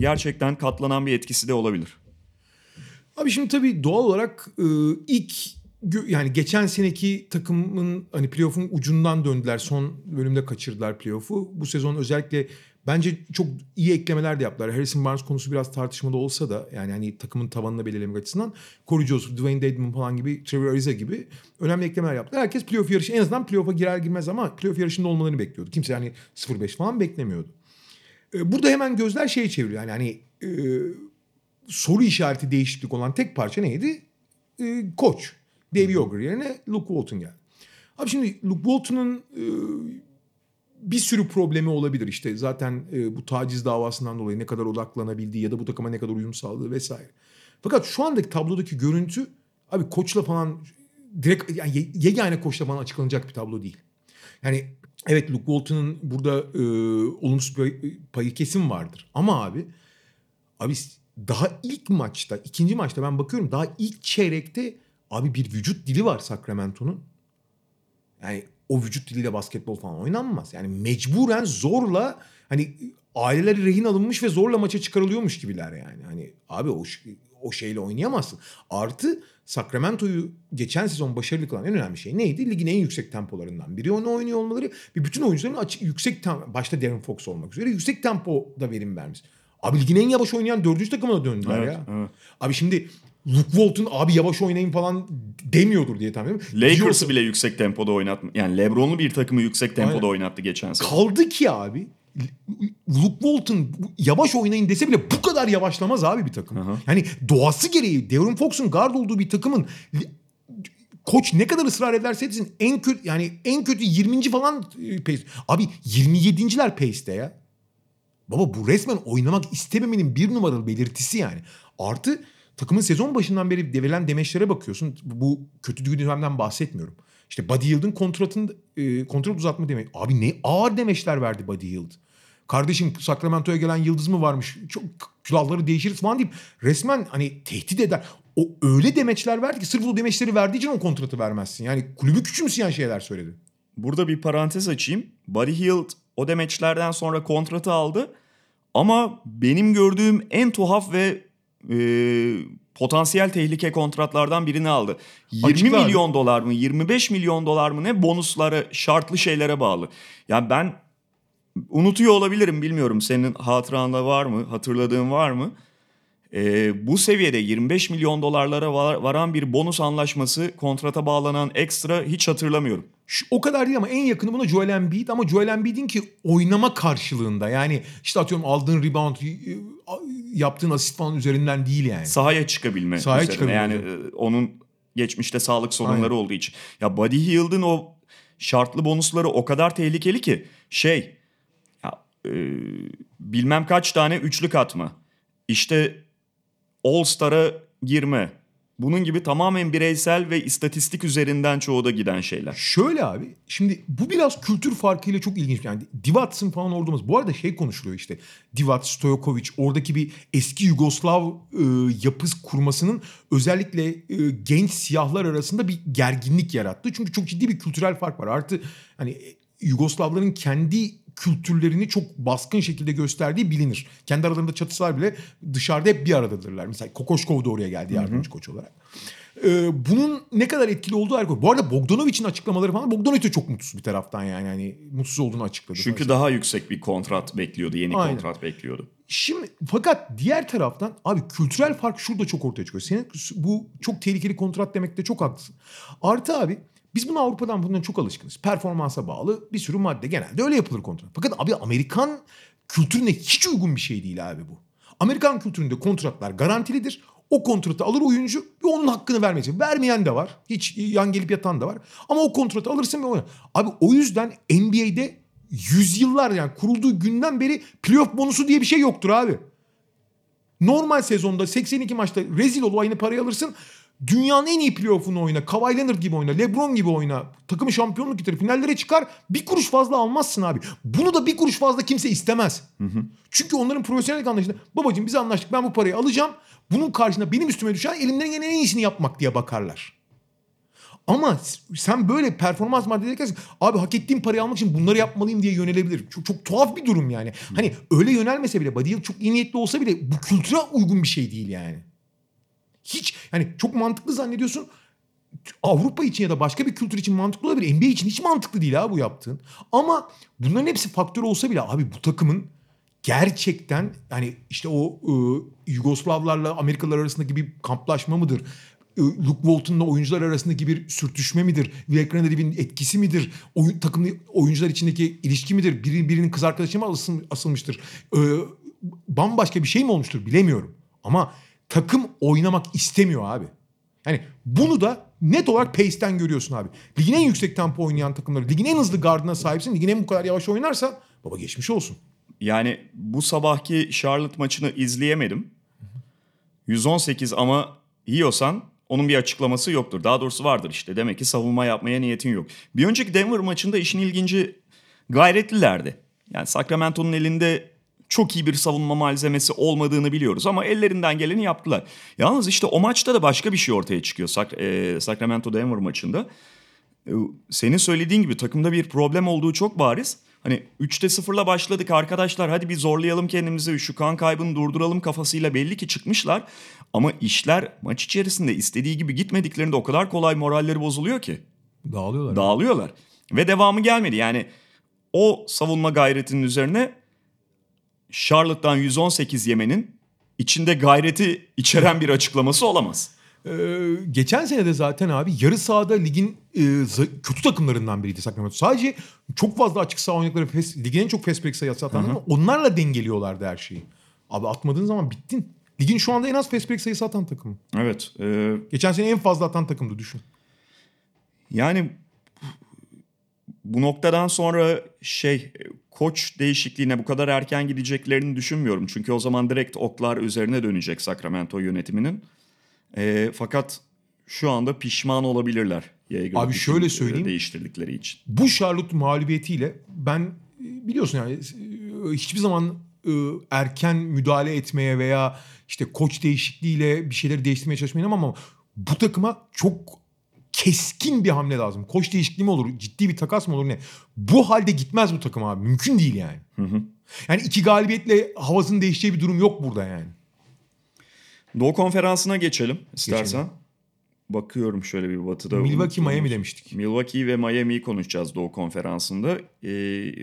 gerçekten katlanan bir etkisi de olabilir. Abi şimdi tabii doğal olarak e, ilk yani geçen seneki takımın hani playoff'un ucundan döndüler. Son bölümde kaçırdılar playoff'u. Bu sezon özellikle bence çok iyi eklemeler de yaptılar. Harrison Barnes konusu biraz tartışmalı olsa da yani hani takımın tavanını belirlemek açısından Corey Joseph, Dwayne Dedmon falan gibi, Trevor Ariza gibi önemli eklemeler yaptılar. Herkes playoff yarışı en azından playoff'a girer girmez ama playoff yarışında olmalarını bekliyordu. Kimse yani 0-5 falan beklemiyordu. E, Burada hemen gözler şeye çeviriyor. Yani hani e, soru işareti değişiklik olan tek parça neydi? E, koç. Dave Yoger yerine Luke Walton geldi. Abi şimdi Luke Walton'un e, bir sürü problemi olabilir. İşte zaten e, bu taciz davasından dolayı ne kadar odaklanabildiği ya da bu takıma ne kadar uyum sağladığı vesaire. Fakat şu andaki tablodaki görüntü abi koçla falan direkt yani ye- yegane koçla falan açıklanacak bir tablo değil. Yani evet Luke Walton'ın burada e, olumsuz bir payı kesin vardır. Ama abi Abi daha ilk maçta, ikinci maçta ben bakıyorum daha ilk çeyrekte abi bir vücut dili var Sacramento'nun. Yani o vücut diliyle basketbol falan oynanmaz. Yani mecburen zorla hani aileleri rehin alınmış ve zorla maça çıkarılıyormuş gibiler yani. Hani abi o o şeyle oynayamazsın. Artı Sacramento'yu geçen sezon başarılı kılan en önemli şey neydi? Ligin en yüksek tempolarından biri onu oynuyor olmaları ve bütün oyuncuların açık, yüksek tem- başta Darren Fox olmak üzere yüksek tempoda verim vermiş. Abi ligin en yavaş oynayan dördüncü takımına döndüler Evet, ya. evet. Abi şimdi Luke Walton abi yavaş oynayın falan demiyordur diye tahmin ediyorum. Lakers'ı Diyorsa- bile yüksek tempoda oynattı. Yani LeBron'lu bir takımı yüksek tempoda Aynen. oynattı geçen sene. Kaldı ki abi Luke Walton yavaş oynayın dese bile bu kadar yavaşlamaz abi bir takım. Aha. Yani doğası gereği Devin Fox'un guard olduğu bir takımın koç ne kadar ısrar ederse etsin en kötü yani en kötü 20. falan e, pace. Abi 27.ler pace'te ya. Baba bu resmen oynamak istememenin bir numaralı belirtisi yani. Artı takımın sezon başından beri verilen demeçlere bakıyorsun. Bu kötü dönemden bahsetmiyorum. İşte Buddy Hield'ın kontratın e, kontrat uzatma demek. Abi ne ağır demeçler verdi Buddy Hield. Kardeşim Sacramento'ya gelen yıldız mı varmış? Çok külahları değişiriz falan deyip resmen hani tehdit eder. O öyle demeçler verdi ki sırf o demeçleri verdiği için o kontratı vermezsin. Yani kulübü küçümseyen şeyler söyledi. burada bir parantez açayım. Buddy Hield o demeçlerden sonra kontratı aldı. Ama benim gördüğüm en tuhaf ve e, potansiyel tehlike kontratlardan birini aldı. 20 Açıkla abi. milyon dolar mı 25 milyon dolar mı ne bonuslara şartlı şeylere bağlı. Yani ben unutuyor olabilirim bilmiyorum senin hatıranda var mı hatırladığın var mı? Ee, bu seviyede 25 milyon dolarlara var- varan bir bonus anlaşması kontrata bağlanan ekstra hiç hatırlamıyorum. Şu, o kadar değil ama en yakını buna Joel Embiid ama Joel Embiid'in ki oynama karşılığında yani işte atıyorum aldığın rebound yaptığın asist falan üzerinden değil yani. Sahaya çıkabilme Sahaya üzerine. çıkabilme Yani e, onun geçmişte sağlık sorunları Aynen. olduğu için. Ya Buddy Hield'ın o şartlı bonusları o kadar tehlikeli ki şey ya, e, bilmem kaç tane üçlük atma. İşte All Star'a girme. Bunun gibi tamamen bireysel ve istatistik üzerinden çoğu da giden şeyler. Şöyle abi şimdi bu biraz kültür farkıyla çok ilginç. Yani Divats'ın falan orada olması. Bu arada şey konuşuluyor işte. Divac, Stojkovic oradaki bir eski Yugoslav e, yapıs kurmasının özellikle e, genç siyahlar arasında bir gerginlik yarattı. Çünkü çok ciddi bir kültürel fark var. Artı hani e, Yugoslavların kendi kültürlerini çok baskın şekilde gösterdiği bilinir. Kendi aralarında çatışsalar bile dışarıda hep bir aradadırlar. Mesela Kokoşkov da oraya geldi yardımcı koç olarak. Ee, bunun ne kadar etkili olduğu ayrı. Bu arada Bogdanovic'in açıklamaları falan Bogdanovic de çok mutsuz bir taraftan yani. Hani mutsuz olduğunu açıkladı. Çünkü Mesela. daha yüksek bir kontrat bekliyordu. Yeni Aynen. kontrat bekliyordu. Şimdi fakat diğer taraftan abi kültürel fark şurada çok ortaya çıkıyor. Senin bu çok tehlikeli kontrat demekte çok haklısın. Artı abi biz bunu Avrupa'dan bundan çok alışkınız. Performansa bağlı bir sürü madde genelde öyle yapılır kontrat. Fakat abi Amerikan kültürüne hiç uygun bir şey değil abi bu. Amerikan kültüründe kontratlar garantilidir. O kontratı alır oyuncu ve onun hakkını vermeyecek. Vermeyen de var. Hiç yan gelip yatan da var. Ama o kontratı alırsın ve oynar. Abi o yüzden NBA'de yüzyıllar yani kurulduğu günden beri playoff bonusu diye bir şey yoktur abi. Normal sezonda 82 maçta rezil ol aynı parayı alırsın. Dünyanın en iyi playoff'unu oyna. Kawhi Leonard gibi oyna. LeBron gibi oyna. Takımı şampiyonluk getirir. Finallere çıkar. Bir kuruş fazla almazsın abi. Bunu da bir kuruş fazla kimse istemez. Çünkü onların profesyonellik anlayışında babacığım biz anlaştık ben bu parayı alacağım. Bunun karşına benim üstüme düşen elimden gelen en iyisini yapmak diye bakarlar. Ama sen böyle performans maddeleri derken abi hak ettiğim parayı almak için bunları yapmalıyım diye yönelebilir. Çok, çok tuhaf bir durum yani. Hani öyle yönelmese bile Hield çok iyi niyetli olsa bile bu kültüre uygun bir şey değil yani. Hiç yani çok mantıklı zannediyorsun. Avrupa için ya da başka bir kültür için mantıklı olabilir. NBA için hiç mantıklı değil ha bu yaptığın. Ama bunların hepsi faktör olsa bile abi bu takımın gerçekten yani işte o e, Yugoslavlarla Amerikalılar arasındaki bir kamplaşma mıdır? E, Luke Walton'la oyuncular arasındaki bir sürtüşme midir? Will Cranberry'nin etkisi midir? Oyun, takımlı oyuncular içindeki ilişki midir? Biri, birinin kız arkadaşı mı asıl, asılmıştır? E, bambaşka bir şey mi olmuştur bilemiyorum. Ama takım oynamak istemiyor abi. Yani bunu da net olarak pace'ten görüyorsun abi. Ligin en yüksek tempo oynayan takımları, ligin en hızlı gardına sahipsin. Ligin en bu kadar yavaş oynarsan baba geçmiş olsun. Yani bu sabahki Charlotte maçını izleyemedim. 118 ama yiyorsan onun bir açıklaması yoktur. Daha doğrusu vardır işte. Demek ki savunma yapmaya niyetin yok. Bir önceki Denver maçında işin ilginci gayretlilerdi. Yani Sacramento'nun elinde çok iyi bir savunma malzemesi olmadığını biliyoruz ama ellerinden geleni yaptılar. Yalnız işte o maçta da başka bir şey ortaya çıkıyor Sac- e, Sacramento Denver maçında. E, Senin söylediğin gibi takımda bir problem olduğu çok bariz. Hani 3'te 0'la başladık arkadaşlar hadi bir zorlayalım kendimizi şu kan kaybını durduralım kafasıyla belli ki çıkmışlar. Ama işler maç içerisinde istediği gibi gitmediklerinde o kadar kolay moralleri bozuluyor ki. Dağılıyorlar. Dağılıyorlar. Ve devamı gelmedi. Yani o savunma gayretinin üzerine Charlotte'dan 118 yemenin içinde gayreti içeren bir açıklaması olamaz. Ee, geçen sene de zaten abi yarı sahada ligin e, kötü takımlarından biriydi Sacramento. Sadece çok fazla açık saha oynadıkları fast, ligin en çok fast break sayısı atan ama onlarla dengeliyorlardı her şeyi. Abi atmadığın zaman bittin. Ligin şu anda en az fast break sayısı atan takımı. Evet. e, Geçen sene en fazla atan takımdı düşün. Yani bu noktadan sonra şey koç değişikliğine bu kadar erken gideceklerini düşünmüyorum. Çünkü o zaman direkt oklar üzerine dönecek Sacramento yönetiminin. E, fakat şu anda pişman olabilirler. Abi şöyle söyleyeyim. Değiştirdikleri için. Bu Charlotte mağlubiyetiyle ben e, biliyorsun yani e, hiçbir zaman e, erken müdahale etmeye veya işte koç değişikliğiyle bir şeyleri değiştirmeye çalışmayın ama bu takıma çok keskin bir hamle lazım. Koç değişikliği mi olur? Ciddi bir takas mı olur ne? Bu halde gitmez bu takım abi. Mümkün değil yani. Yani iki galibiyetle havasının değişeceği bir durum yok burada yani. Doğu konferansına geçelim istersen. Geçelim. Bakıyorum şöyle bir batıda. Milwaukee Miami demiştik. Milwaukee ve Miami'yi konuşacağız Doğu konferansında. Ee,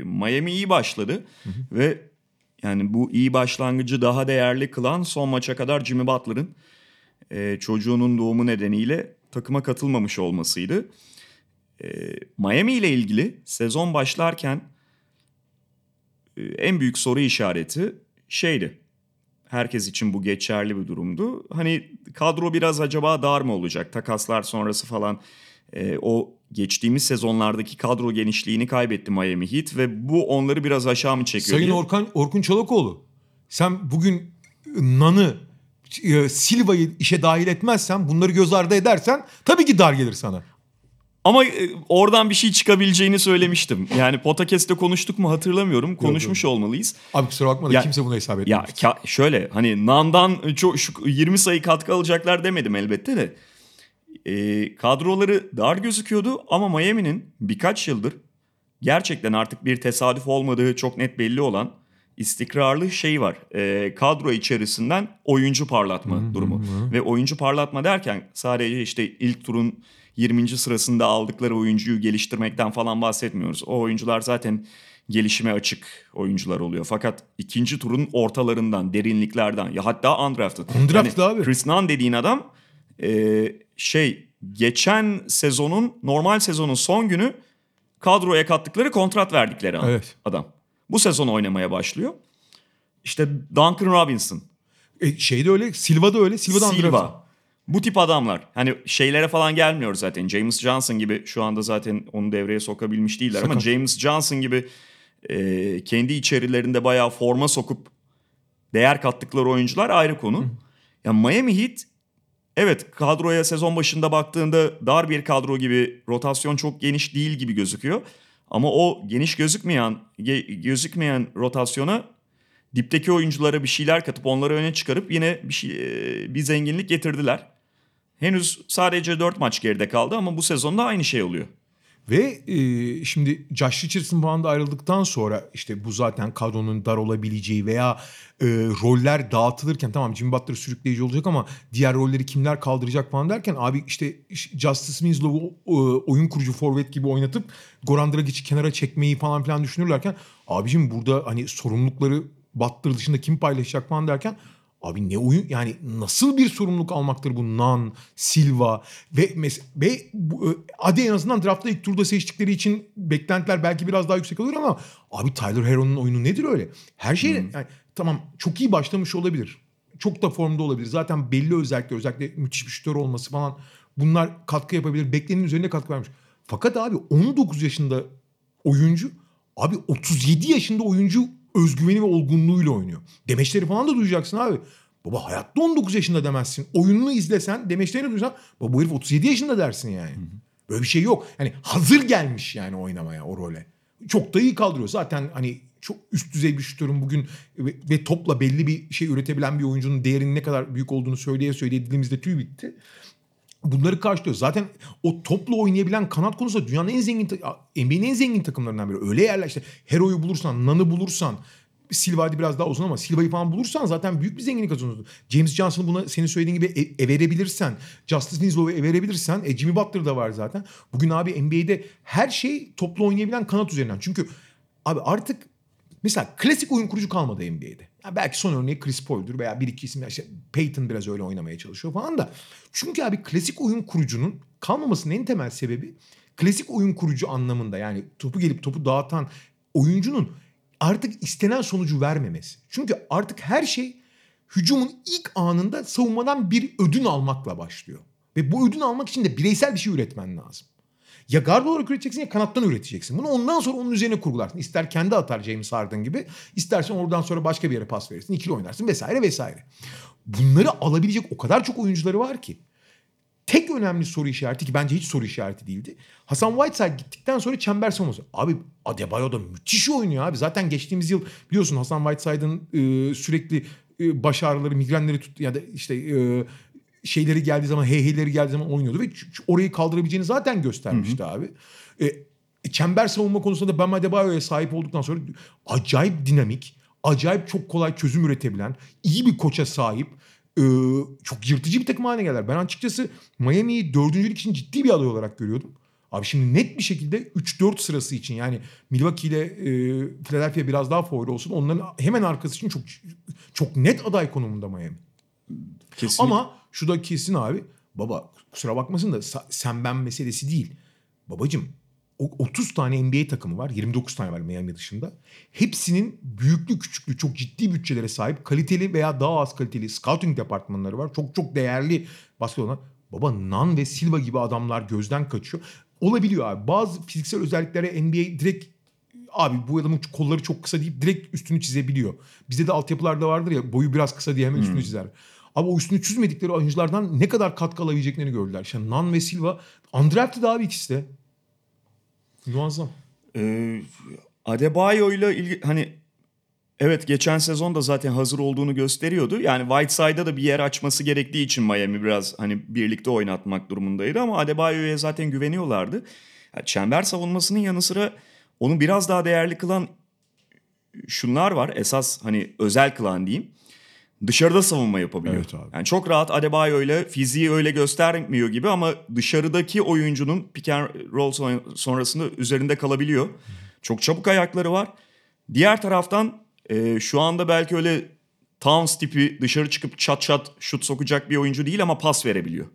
Miami iyi başladı ve yani bu iyi başlangıcı daha değerli kılan son maça kadar Jimmy Butler'ın e, çocuğunun doğumu nedeniyle takıma katılmamış olmasıydı. Ee, Miami ile ilgili sezon başlarken e, en büyük soru işareti şeydi. Herkes için bu geçerli bir durumdu. Hani kadro biraz acaba dar mı olacak? Takaslar sonrası falan e, o geçtiğimiz sezonlardaki kadro genişliğini kaybetti Miami Heat ve bu onları biraz aşağı mı çekiyor? Sayın diye. Orkan, Orkun Çolakoğlu sen bugün Nan'ı e, Silva'yı işe dahil etmezsen bunları göz ardı edersen tabii ki dar gelir sana. Ama e, oradan bir şey çıkabileceğini söylemiştim. Yani podcast'te konuştuk mu hatırlamıyorum. Konuşmuş olmalıyız. Abi kusura bakma da Ya- kimse bunu hesap etmiyor. Ya ka- şöyle hani Nan'dan çok şu 20 sayı katkı alacaklar demedim elbette de. E, kadroları dar gözüküyordu ama Miami'nin birkaç yıldır gerçekten artık bir tesadüf olmadığı çok net belli olan istikrarlı şey var. E, kadro içerisinden oyuncu parlatma durumu. Ve oyuncu parlatma derken sadece işte ilk turun 20. sırasında aldıkları oyuncuyu geliştirmekten falan bahsetmiyoruz. O oyuncular zaten gelişime açık oyuncular oluyor. Fakat ikinci turun ortalarından, derinliklerden ya hatta undrafted. Undrafted abi. Chris Nunn dediğin adam e, şey geçen sezonun normal sezonun son günü kadroya kattıkları kontrat verdikleri an- Evet. adam. Bu sezon oynamaya başlıyor. İşte Duncan Robinson, E, şey de öyle, Silva da öyle. Silva da undrafted. Bu tip adamlar. Hani şeylere falan gelmiyor zaten. James Johnson gibi şu anda zaten onu devreye sokabilmiş değiller ama Sakat. James Johnson gibi e, kendi içerilerinde bayağı forma sokup değer kattıkları oyuncular ayrı konu. Ya Miami Heat evet kadroya sezon başında baktığında dar bir kadro gibi rotasyon çok geniş değil gibi gözüküyor. Ama o geniş gözükmeyen gözükmeyen rotasyona dipteki oyunculara bir şeyler katıp onları öne çıkarıp yine bir şey e, bir zenginlik getirdiler. Henüz sadece 4 maç geride kaldı ama bu sezonda aynı şey oluyor. Ve e, şimdi Josh Richardson bu anda ayrıldıktan sonra işte bu zaten kadronun dar olabileceği veya e, roller dağıtılırken tamam Jimmy Butler sürükleyici olacak ama diğer rolleri kimler kaldıracak falan derken abi işte Justice Winslow'u e, oyun kurucu forvet gibi oynatıp Goran Dragic'i kenara çekmeyi falan filan düşünürlerken abicim burada hani sorumlulukları Butler dışında kim paylaşacak falan derken Abi ne oyun yani nasıl bir sorumluluk almaktır bu Nan, Silva ve mes- ve e, hadi en azından draftta ilk turda seçtikleri için beklentiler belki biraz daha yüksek olur ama abi Tyler Hero'nun oyunu nedir öyle? Her şey yani tamam çok iyi başlamış olabilir. Çok da formda olabilir. Zaten belli özellikler özellikle müthiş bir şütör olması falan bunlar katkı yapabilir. Beklenenin üzerine katkı vermiş. Fakat abi 19 yaşında oyuncu abi 37 yaşında oyuncu özgüveni ve olgunluğuyla oynuyor. Demeçleri falan da duyacaksın abi. Baba hayatta 19 yaşında demezsin. Oyununu izlesen demeçlerini duysan baba bu herif 37 yaşında dersin yani. Böyle bir şey yok. Yani hazır gelmiş yani oynamaya o role. Çok da iyi kaldırıyor. Zaten hani çok üst düzey bir şutörün bugün ve, topla belli bir şey üretebilen bir oyuncunun değerinin ne kadar büyük olduğunu söyleye söyleye dilimizde tüy bitti bunları karşılıyor. Zaten o topla oynayabilen kanat konusunda dünyanın en zengin, NBA'nin en zengin takımlarından biri. Öyle yerler işte Hero'yu bulursan, Nan'ı bulursan, Silva hadi biraz daha uzun ama Silva'yı falan bulursan zaten büyük bir zenginlik kazanıyorsun. James Johnson'ı buna senin söylediğin gibi e, e verebilirsen, Justice Winslow'u e verebilirsen, e, Jimmy Butler da var zaten. Bugün abi NBA'de her şey topla oynayabilen kanat üzerinden. Çünkü abi artık Mesela klasik oyun kurucu kalmadı NBA'de. Ya belki son örneği Chris Paul'dur veya bir iki isim. işte Peyton biraz öyle oynamaya çalışıyor falan da. Çünkü abi klasik oyun kurucunun kalmamasının en temel sebebi klasik oyun kurucu anlamında yani topu gelip topu dağıtan oyuncunun artık istenen sonucu vermemesi. Çünkü artık her şey hücumun ilk anında savunmadan bir ödün almakla başlıyor. Ve bu ödün almak için de bireysel bir şey üretmen lazım. Ya guard olarak üreteceksin ya kanattan üreteceksin. Bunu ondan sonra onun üzerine kurgularsın. İster kendi atar James Harden gibi. istersen oradan sonra başka bir yere pas verirsin. ikili oynarsın vesaire vesaire. Bunları alabilecek o kadar çok oyuncuları var ki. Tek önemli soru işareti ki bence hiç soru işareti değildi. Hasan Whiteside gittikten sonra çember savunması. Abi Adebayo da müthiş oynuyor abi. Zaten geçtiğimiz yıl biliyorsun Hasan Whiteside'ın e, sürekli e, baş ağrıları, migrenleri tuttu ya da işte e, şeyleri geldiği zaman hey heyleri geldiği zaman oynuyordu ve orayı kaldırabileceğini zaten göstermişti abi. E, çember savunma konusunda da Bam Adebayo'ya sahip olduktan sonra acayip dinamik, acayip çok kolay çözüm üretebilen, iyi bir koça sahip, e, çok yırtıcı bir takım haline geldiler. Ben açıkçası Miami'yi dördüncülük için ciddi bir aday olarak görüyordum. Abi şimdi net bir şekilde 3-4 sırası için yani Milwaukee ile e, Philadelphia biraz daha favori olsun. Onların hemen arkası için çok çok net aday konumunda Miami. Kesinlikle. Ama şu da kesin abi. Baba kusura bakmasın da sen ben meselesi değil. Babacım o 30 tane NBA takımı var. 29 tane var Miami dışında. Hepsinin büyüklü küçüklü çok ciddi bütçelere sahip kaliteli veya daha az kaliteli scouting departmanları var. Çok çok değerli basket olan. Baba Nan ve Silva gibi adamlar gözden kaçıyor. Olabiliyor abi. Bazı fiziksel özelliklere NBA direkt abi bu adamın kolları çok kısa deyip direkt üstünü çizebiliyor. Bizde de altyapılarda vardır ya boyu biraz kısa diye hemen üstünü çizer. Abi o üstünü çizmedikleri oyunculardan ne kadar katkı alabileceklerini gördüler. İşte Nan ve Silva undrafted abi ikisi de. Muazzam. Ee, Adebayo ile ilgili hani evet geçen sezon da zaten hazır olduğunu gösteriyordu. Yani Whiteside'a da bir yer açması gerektiği için Miami biraz hani birlikte oynatmak durumundaydı ama Adebayo'ya zaten güveniyorlardı. Yani çember savunmasının yanı sıra onu biraz daha değerli kılan şunlar var. Esas hani özel kılan diyeyim. Dışarıda savunma yapabiliyor. Evet abi. Yani çok rahat Adebayo ile fiziği öyle göstermiyor gibi ama dışarıdaki oyuncunun pick and roll son- sonrasında üzerinde kalabiliyor. Çok çabuk ayakları var. Diğer taraftan e, şu anda belki öyle Towns tipi dışarı çıkıp çat çat şut sokacak bir oyuncu değil ama pas verebiliyor.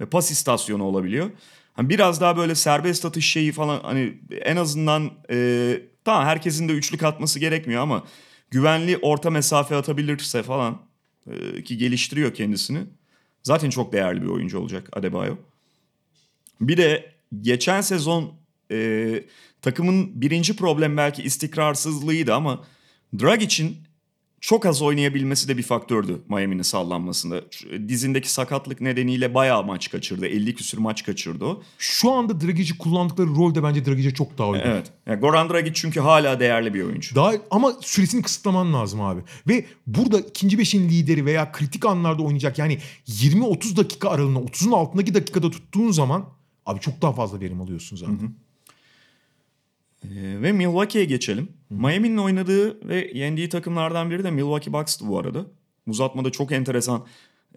Ve pas istasyonu olabiliyor. Hani biraz daha böyle serbest atış şeyi falan hani en azından e, tamam herkesin de üçlük atması gerekmiyor ama güvenli orta mesafe atabilirse falan e, ki geliştiriyor kendisini. Zaten çok değerli bir oyuncu olacak Adebayo. Bir de geçen sezon e, takımın birinci problem belki istikrarsızlığıydı ama Dragic'in çok az oynayabilmesi de bir faktördü Miami'nin sallanmasında. Şu- Dizindeki sakatlık nedeniyle bayağı maç kaçırdı. 50 küsür maç kaçırdı o. Şu anda Dragic'i kullandıkları rol de bence Dragic'e çok daha uygun. Evet. Yani Goran Dragic çünkü hala değerli bir oyuncu. Daha ama süresini kısıtlaman lazım abi. Ve burada ikinci beşin lideri veya kritik anlarda oynayacak yani 20-30 dakika aralığında 30'un altındaki dakikada tuttuğun zaman abi çok daha fazla verim alıyorsun zaten. Ee, ve Milwaukee'ye geçelim. Miami'nin oynadığı ve yendiği takımlardan biri de Milwaukee Bucks'tı bu arada. Uzatmada çok enteresan,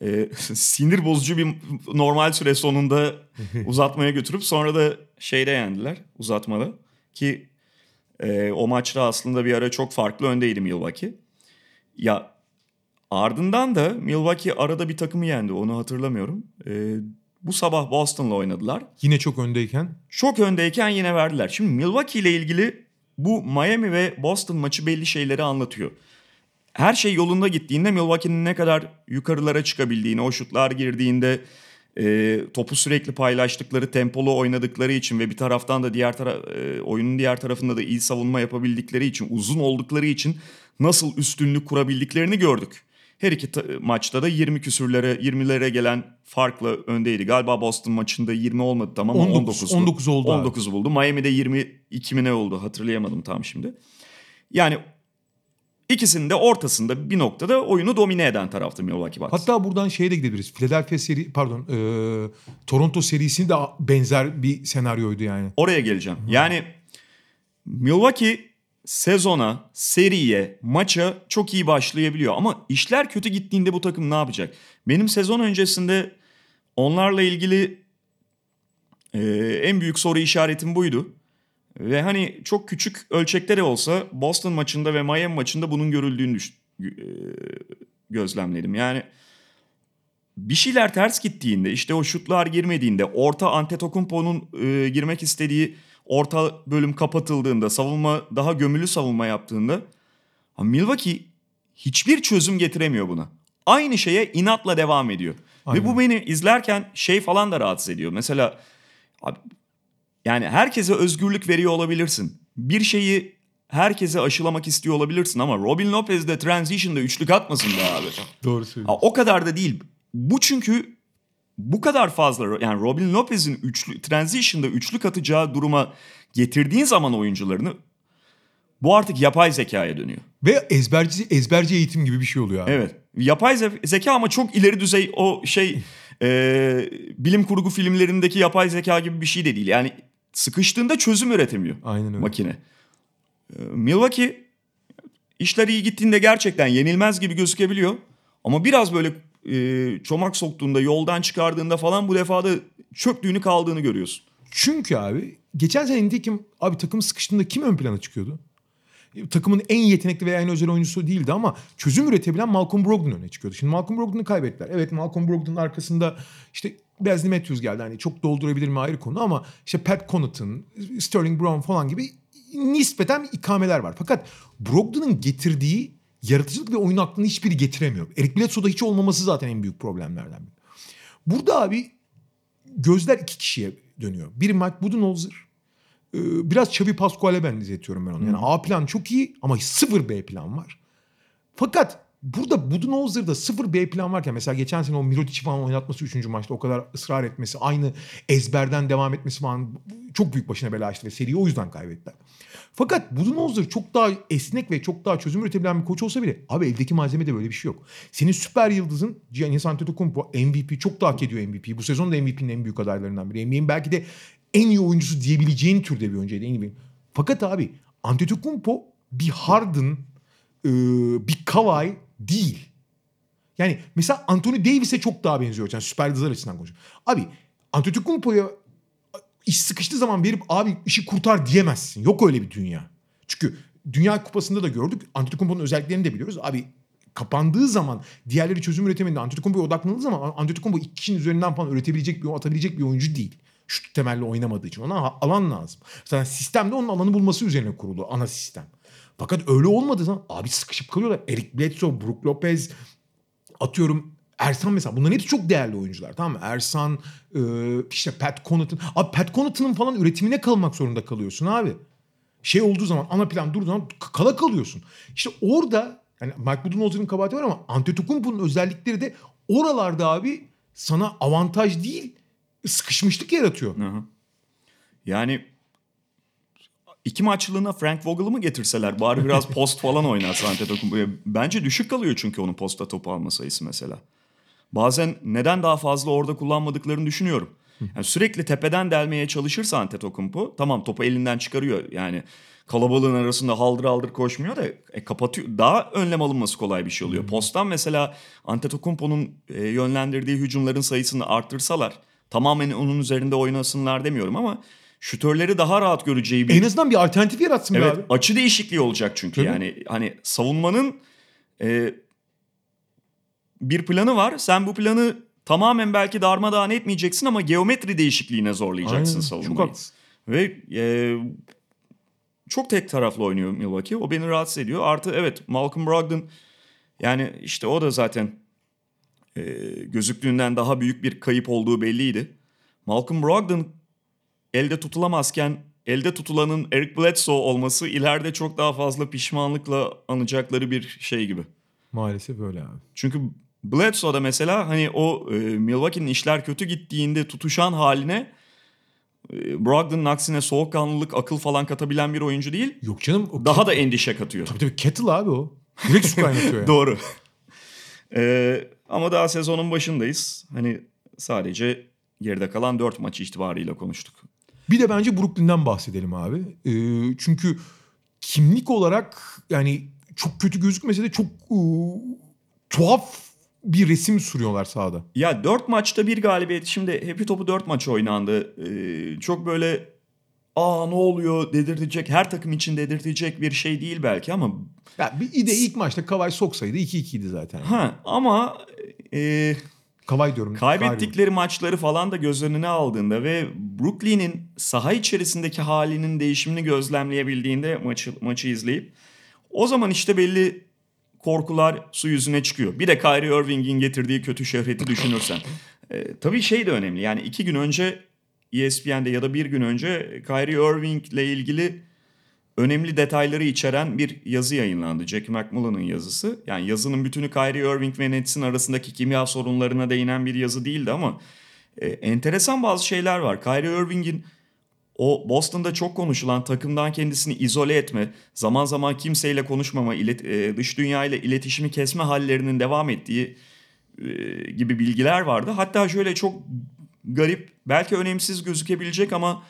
e, sinir bozucu bir normal süre sonunda uzatmaya götürüp sonra da şeyde yendiler uzatmada. Ki e, o maçta aslında bir ara çok farklı öndeydi Milwaukee. Ya ardından da Milwaukee arada bir takımı yendi onu hatırlamıyorum. E, bu sabah Boston'la oynadılar. Yine çok öndeyken Çok öndeyken yine verdiler. Şimdi Milwaukee ile ilgili bu Miami ve Boston maçı belli şeyleri anlatıyor. Her şey yolunda gittiğinde Milwaukee'nin ne kadar yukarılara çıkabildiğini, o şutlar girdiğinde e, topu sürekli paylaştıkları, tempolu oynadıkları için ve bir taraftan da diğer tara e, oyunun diğer tarafında da iyi savunma yapabildikleri için, uzun oldukları için nasıl üstünlük kurabildiklerini gördük. Her iki ta- maçta da 20 küsürlere, 20'lere gelen farkla öndeydi. Galiba Boston maçında 20 olmadı tamam ama 19 19, 19 oldu abi. 19 buldu. Miami'de 22 mi ne oldu hatırlayamadım tam şimdi. Yani ikisinin de ortasında bir noktada oyunu domine eden taraftı Milwaukee Bucks. Hatta buradan şeye de gidebiliriz. Philadelphia seri pardon e, Toronto serisinde de benzer bir senaryoydu yani. Oraya geleceğim. Yani Milwaukee sezona, seriye, maça çok iyi başlayabiliyor. Ama işler kötü gittiğinde bu takım ne yapacak? Benim sezon öncesinde onlarla ilgili e, en büyük soru işaretim buydu. Ve hani çok küçük ölçekte de olsa Boston maçında ve Miami maçında bunun görüldüğünü düş- e, gözlemledim. Yani bir şeyler ters gittiğinde işte o şutlar girmediğinde orta Antetokounmpo'nun e, girmek istediği orta bölüm kapatıldığında savunma daha gömülü savunma yaptığında Milwaukee hiçbir çözüm getiremiyor buna. Aynı şeye inatla devam ediyor. Aynen. Ve bu beni izlerken şey falan da rahatsız ediyor. Mesela abi, yani herkese özgürlük veriyor olabilirsin. Bir şeyi herkese aşılamak istiyor olabilirsin ama Robin Lopez de transition'da üçlük atmasın be abi. Doğru Ha, söylüyorsun. o kadar da değil. Bu çünkü bu kadar fazla yani Robin Lopez'in üçlü transition'da üçlük atacağı duruma getirdiğin zaman oyuncularını bu artık yapay zekaya dönüyor. Ve ezberci ezberci eğitim gibi bir şey oluyor abi. Evet. Yapay ze- zeka ama çok ileri düzey o şey e, bilim kurgu filmlerindeki yapay zeka gibi bir şey de değil. Yani sıkıştığında çözüm üretemiyor Aynen öyle. makine. E, Milwaukee işler iyi gittiğinde gerçekten yenilmez gibi gözükebiliyor. Ama biraz böyle e, çomak soktuğunda, yoldan çıkardığında falan bu defada çöktüğünü kaldığını görüyorsun. Çünkü abi geçen sene nitekim abi takım sıkıştığında kim ön plana çıkıyordu? E, Takımın en yetenekli veya en özel oyuncusu değildi ama çözüm üretebilen Malcolm Brogdon öne çıkıyordu. Şimdi Malcolm Brogdon'u kaybettiler. Evet Malcolm Brogdon'un arkasında işte Wesley Matthews geldi. Hani çok doldurabilir mi ayrı konu ama işte Pat Connaughton, Sterling Brown falan gibi nispeten ikameler var. Fakat Brogdon'un getirdiği yaratıcılık ve oyun aklını hiçbiri getiremiyor. Eric Bledsoe'da hiç olmaması zaten en büyük problemlerden biri. Burada abi gözler iki kişiye dönüyor. Biri Mike Budenholzer. Ee, Biraz Xavi Pascual'e benzetiyorum ben onu. Yani A plan çok iyi ama sıfır B plan var. Fakat burada Budenholzer'da sıfır B plan varken mesela geçen sene o Mirotic'i falan oynatması 3. maçta o kadar ısrar etmesi, aynı ezberden devam etmesi falan çok büyük başına bela açtı ve seriyi o yüzden kaybettiler. Fakat Budenholzer çok daha esnek ve çok daha çözüm üretebilen bir koç olsa bile abi eldeki malzemede böyle bir şey yok. Senin süper yıldızın Giannis Antetokounmpo MVP çok daha hak ediyor MVP'yi. Bu sezon da MVP'nin en büyük adaylarından biri. NBA'in belki de en iyi oyuncusu diyebileceğin türde bir oyuncuydu. Bir. Fakat abi Antetokounmpo bir Harden, bir Kawhi değil. Yani mesela Anthony Davis'e çok daha benziyor. Yani süper yıldızlar açısından konuşuyorum. Abi Antetokounmpo'ya iş sıkıştığı zaman verip abi işi kurtar diyemezsin. Yok öyle bir dünya. Çünkü Dünya Kupası'nda da gördük. Antetokounmpo'nun özelliklerini de biliyoruz. Abi kapandığı zaman diğerleri çözüm üretemediğinde Antetokounmpo'ya odaklandığı zaman Antetokounmpo iki kişinin üzerinden falan üretebilecek bir atabilecek bir oyuncu değil. Şut temelli oynamadığı için. Ona alan lazım. Zaten sistemde onun alanı bulması üzerine kurulu ana sistem. Fakat öyle olmadığı zaman abi sıkışıp kalıyorlar. Eric Bledsoe, Brook Lopez, atıyorum Ersan mesela bunların hepsi çok değerli oyuncular tamam mı? Ersan, e, işte Pat Connaughton. Abi Pat Connaughton'ın falan üretimine kalmak zorunda kalıyorsun abi. Şey olduğu zaman ana plan durduğu zaman kala kalıyorsun. İşte orada yani Mike Budenholzer'ın kabahati var ama Antetokounmpo'nun özellikleri de oralarda abi sana avantaj değil sıkışmışlık yaratıyor. Aha. Yani iki maçlığına Frank Vogel'ı mı getirseler bari biraz post falan oynatsa Antetokounmpo'ya. Bence düşük kalıyor çünkü onun posta topu alma sayısı mesela. Bazen neden daha fazla orada kullanmadıklarını düşünüyorum. Yani sürekli tepeden delmeye çalışırsa Antetokounmpo tamam topu elinden çıkarıyor. Yani kalabalığın arasında haldır haldır koşmuyor da e, kapatıyor. Daha önlem alınması kolay bir şey oluyor. Posttan mesela Antetokounmpo'nun e, yönlendirdiği hücumların sayısını arttırsalar tamamen onun üzerinde oynasınlar demiyorum ama şütörleri daha rahat göreceği bir En azından bir alternatif yaratsın Evet abi. açı değişikliği olacak çünkü Tabii. yani hani savunmanın e, bir planı var. Sen bu planı tamamen belki darmadağın etmeyeceksin ama geometri değişikliğine zorlayacaksın Aynen, savunmayı. Çok haklısın. Ve e, çok tek taraflı oynuyor Milwaukee. O beni rahatsız ediyor. Artı evet Malcolm Brogdon yani işte o da zaten e, gözüktüğünden daha büyük bir kayıp olduğu belliydi. Malcolm Brogdon elde tutulamazken elde tutulanın Eric Bledsoe olması ileride çok daha fazla pişmanlıkla anacakları bir şey gibi. Maalesef öyle abi. Çünkü Bledsoe'da mesela hani o e, Milwaukee'nin işler kötü gittiğinde tutuşan haline e, Brogdon'un aksine soğukkanlılık, akıl falan katabilen bir oyuncu değil. Yok canım. O Daha da endişe katıyor. Tabii tabii kettle abi o. Direkt su kaynatıyor yani. Doğru. E, ama daha sezonun başındayız. Hani sadece geride kalan 4 maç itibarıyla konuştuk. Bir de bence Brooklyn'den bahsedelim abi. Ee, çünkü kimlik olarak yani çok kötü gözükmese de çok e, tuhaf bir resim sürüyorlar sahada. Ya 4 maçta bir galibiyet. Şimdi Happy Top'u 4 maç oynandı. Ee, çok böyle aa ne oluyor dedirtecek her takım için dedirtecek bir şey değil belki ama Ya bir de ilk maçta Kavay soksaydı 2-2'ydi zaten. ha ama e, Kavay diyorum. kaybettikleri maçları falan da göz önüne aldığında ve Brooklyn'in saha içerisindeki halinin değişimini gözlemleyebildiğinde maçı maçı izleyip o zaman işte belli korkular su yüzüne çıkıyor. Bir de Kyrie Irving'in getirdiği kötü şöhreti düşünürsen. Ee, tabii şey de önemli yani iki gün önce E ESPN'de ya da bir gün önce Kyrie Irving ile ilgili önemli detayları içeren bir yazı yayınlandı. Jack McMullen'ın yazısı. Yani yazının bütünü Kyrie Irving ve Nets'in arasındaki kimya sorunlarına değinen bir yazı değildi ama e, enteresan bazı şeyler var. Kyrie Irving'in o Boston'da çok konuşulan takımdan kendisini izole etme, zaman zaman kimseyle konuşmama, ilet, e, dış dünya ile iletişimi kesme hallerinin devam ettiği e, gibi bilgiler vardı. Hatta şöyle çok garip belki önemsiz gözükebilecek ama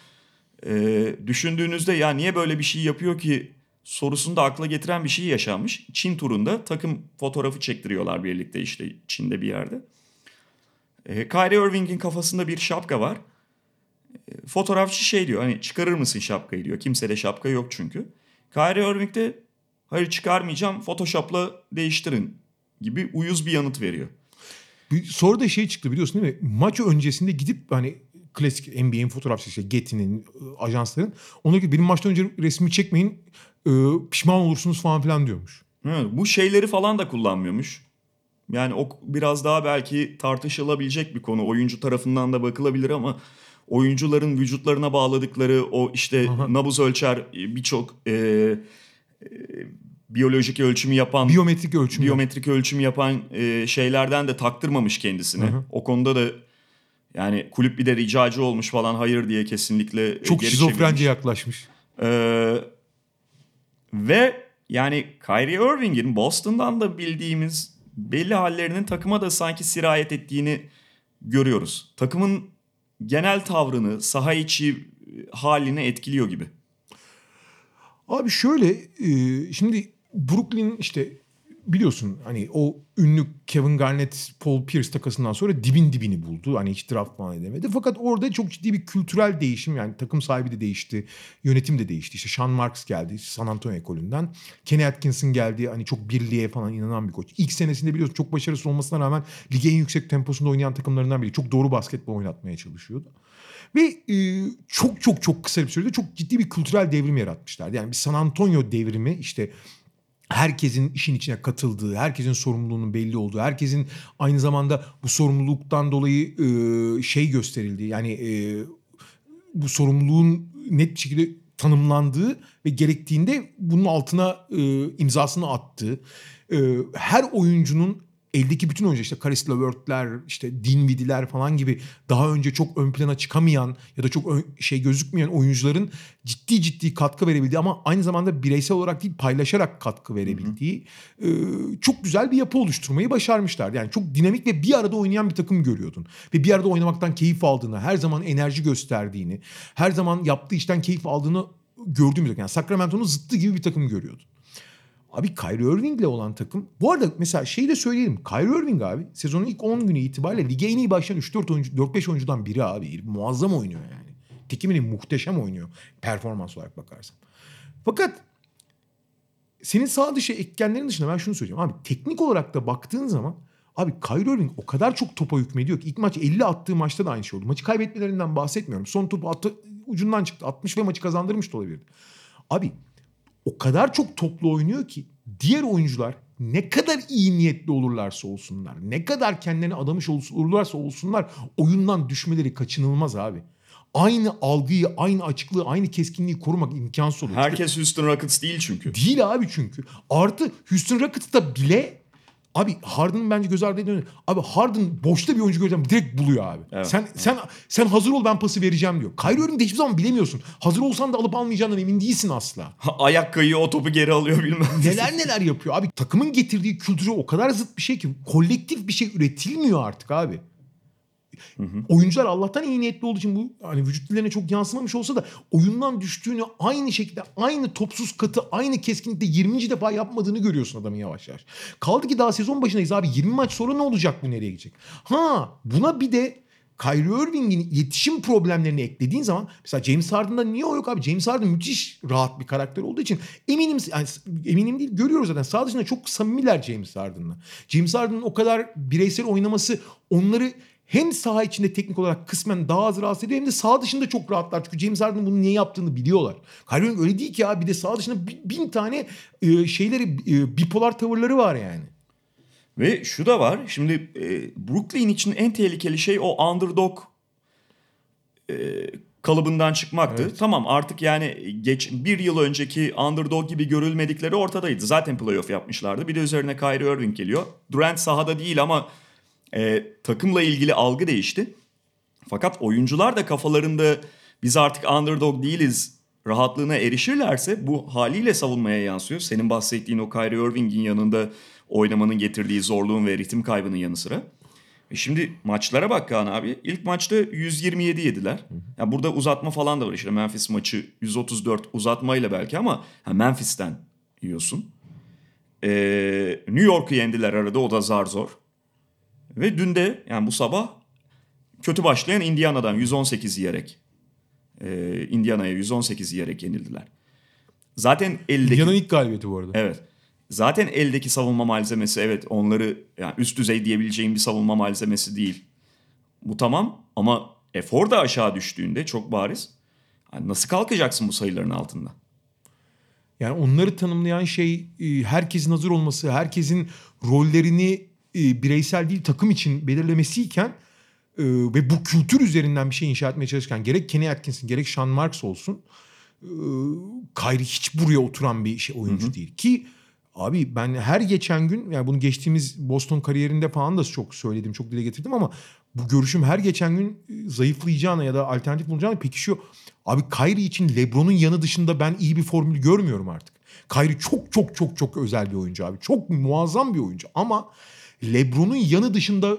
e, düşündüğünüzde ya niye böyle bir şey yapıyor ki sorusunu da akla getiren bir şey yaşanmış. Çin turunda takım fotoğrafı çektiriyorlar birlikte işte Çin'de bir yerde. E, Kyrie Irving'in kafasında bir şapka var. E, fotoğrafçı şey diyor hani çıkarır mısın şapkayı diyor. Kimse de şapka yok çünkü. Kyrie Irving de hayır çıkarmayacağım Photoshop'la değiştirin gibi uyuz bir yanıt veriyor. Bir, sonra da şey çıktı biliyorsun değil mi? Maç öncesinde gidip hani klasik NBA'in fotoğrafçısı işte Getty'nin, e, ajansların ona ki benim maçtan önce resmi çekmeyin e, pişman olursunuz falan filan diyormuş. Evet, bu şeyleri falan da kullanmıyormuş. Yani o biraz daha belki tartışılabilecek bir konu. Oyuncu tarafından da bakılabilir ama oyuncuların vücutlarına bağladıkları o işte Aha. nabız ölçer birçok e, e, biyolojik ölçümü yapan Biyometrik ölçüm. biyometrik ölçüm yapan e, şeylerden de taktırmamış kendisine. Hı hı. O konuda da yani kulüp bir de ricacı olmuş falan hayır diye kesinlikle e, Çok geri şizofrence yaklaşmış. Ee, ve yani Kyrie Irving'in Boston'dan da bildiğimiz belli hallerinin takıma da sanki sirayet ettiğini görüyoruz. Takımın genel tavrını, saha içi e, halini etkiliyor gibi. Abi şöyle e, şimdi Brooklyn işte biliyorsun hani o ünlü Kevin Garnett, Paul Pierce takasından sonra dibin dibini buldu. Hani hiç draft falan edemedi. Fakat orada çok ciddi bir kültürel değişim yani takım sahibi de değişti, yönetim de değişti. İşte Sean Marks geldi San Antonio ekolünden. Kenny Atkinson geldi hani çok birliğe falan inanan bir koç. İlk senesinde biliyorsun çok başarısız olmasına rağmen ligin en yüksek temposunda oynayan takımlarından biri. Çok doğru basketbol oynatmaya çalışıyordu. Ve e, çok çok çok kısa bir sürede çok ciddi bir kültürel devrim yaratmışlardı. Yani bir San Antonio devrimi işte herkesin işin içine katıldığı, herkesin sorumluluğunun belli olduğu, herkesin aynı zamanda bu sorumluluktan dolayı e, şey gösterildiği yani e, bu sorumluluğun net bir şekilde tanımlandığı ve gerektiğinde bunun altına e, imzasını attığı, e, her oyuncunun eldeki bütün oyuncular işte Karis Levert'ler, işte Dinwiddie'ler falan gibi daha önce çok ön plana çıkamayan ya da çok ön- şey gözükmeyen oyuncuların ciddi ciddi katkı verebildiği ama aynı zamanda bireysel olarak değil paylaşarak katkı verebildiği e, çok güzel bir yapı oluşturmayı başarmışlar. Yani çok dinamik ve bir arada oynayan bir takım görüyordun. Ve bir arada oynamaktan keyif aldığını, her zaman enerji gösterdiğini, her zaman yaptığı işten keyif aldığını gördüğüm bir takım. Yani Sacramento'nun zıttı gibi bir takım görüyordun. Abi Kyrie Irving'le olan takım. Bu arada mesela şeyi de söyleyelim. Kyrie Irving abi sezonun ilk 10 günü itibariyle lige en iyi başlayan 3-4 oyuncu, 4-5 oyuncudan biri abi. Muazzam oynuyor yani. Tekimini muhteşem oynuyor performans olarak bakarsan. Fakat senin sağ dışı etkenlerin dışında ben şunu söyleyeceğim. Abi teknik olarak da baktığın zaman abi Kyrie Irving o kadar çok topa hükmediyor ki ilk maç 50 attığı maçta da aynı şey oldu. Maçı kaybetmelerinden bahsetmiyorum. Son topu attı, ucundan çıktı. 60 ve maçı kazandırmış da olabilirdi. Abi o kadar çok toplu oynuyor ki diğer oyuncular ne kadar iyi niyetli olurlarsa olsunlar, ne kadar kendilerine adamış ol- olurlarsa olsunlar oyundan düşmeleri kaçınılmaz abi. Aynı algıyı, aynı açıklığı, aynı keskinliği korumak imkansız olur. Herkes Houston Rockets değil çünkü. Değil abi çünkü. Artı Houston Rockets'ta bile abi Harden'ın bence göz ardı ediyor. Abi Harden boşta bir oyuncu göreceğim direkt buluyor abi. Evet, sen sen sen hazır ol ben pası vereceğim diyor. Kyrie Irving'de hiçbir zaman bilemiyorsun. Hazır olsan da alıp almayacağından emin değilsin asla. Ayak kayıyor o topu geri alıyor bilmem. Neler neler yapıyor abi. Takımın getirdiği kültürü o kadar zıt bir şey ki kolektif bir şey üretilmiyor artık abi. Oyuncular Allah'tan iyi niyetli olduğu için bu hani vücut dillerine çok yansımamış olsa da oyundan düştüğünü aynı şekilde aynı topsuz katı aynı keskinlikte 20. defa yapmadığını görüyorsun adamın yavaş yavaş. Kaldı ki daha sezon başındayız abi 20 maç sonra ne olacak bu nereye gidecek? Ha buna bir de Kyrie Irving'in yetişim problemlerini eklediğin zaman mesela James Harden'da niye o yok abi? James Harden müthiş rahat bir karakter olduğu için eminim yani eminim değil görüyoruz zaten. Sağ dışında çok samimiler James Harden'la. James Harden'ın o kadar bireysel oynaması onları hem saha içinde teknik olarak kısmen daha az rahatsız ediyor hem de saha dışında çok rahatlar. Çünkü James Harden bunu niye yaptığını biliyorlar. Kyrie öyle değil ki ya. Bir de saha dışında bin tane e, şeyleri e, bipolar tavırları var yani. Ve şu da var. Şimdi e, Brooklyn için en tehlikeli şey o underdog e, kalıbından çıkmaktı. Evet. Tamam artık yani geç bir yıl önceki underdog gibi görülmedikleri ortadaydı. Zaten playoff yapmışlardı. Bir de üzerine Kyrie Irving geliyor. Durant sahada değil ama e, takımla ilgili algı değişti. Fakat oyuncular da kafalarında biz artık underdog değiliz rahatlığına erişirlerse bu haliyle savunmaya yansıyor. Senin bahsettiğin o Kyrie Irving'in yanında oynamanın getirdiği zorluğun ve ritim kaybının yanı sıra. E Şimdi maçlara bak Kaan abi. İlk maçta 127 yediler. Ya burada uzatma falan da var işte. Memphis maçı 134 uzatmayla belki ama ha Memphis'ten yiyorsun. Ee, New York'u yendiler arada o da zar zor. Ve dün de yani bu sabah kötü başlayan Indiana'dan 118 yiyerek e, Indiana'ya 118 yiyerek yenildiler. Zaten eldeki Indiana'nın ilk galibiyeti bu arada. Evet. Zaten eldeki savunma malzemesi evet onları yani üst düzey diyebileceğim bir savunma malzemesi değil. Bu tamam ama efor da aşağı düştüğünde çok bariz. Yani nasıl kalkacaksın bu sayıların altında? Yani onları tanımlayan şey e, herkesin hazır olması, herkesin rollerini e, bireysel değil takım için belirlemesiyken e, ve bu kültür üzerinden bir şey inşa etmeye çalışırken gerek Kenny Atkinson gerek Sean Marks olsun e, Kyrie hiç buraya oturan bir şey oyuncu değil ki abi ben her geçen gün yani bunu geçtiğimiz Boston kariyerinde falan da çok söyledim çok dile getirdim ama bu görüşüm her geçen gün e, zayıflayacağına ya da alternatif bulacağına pekişiyor. Abi Kyrie için LeBron'un yanı dışında ben iyi bir formül görmüyorum artık. Kyrie çok çok çok çok özel bir oyuncu abi. Çok muazzam bir oyuncu ama LeBron'un yanı dışında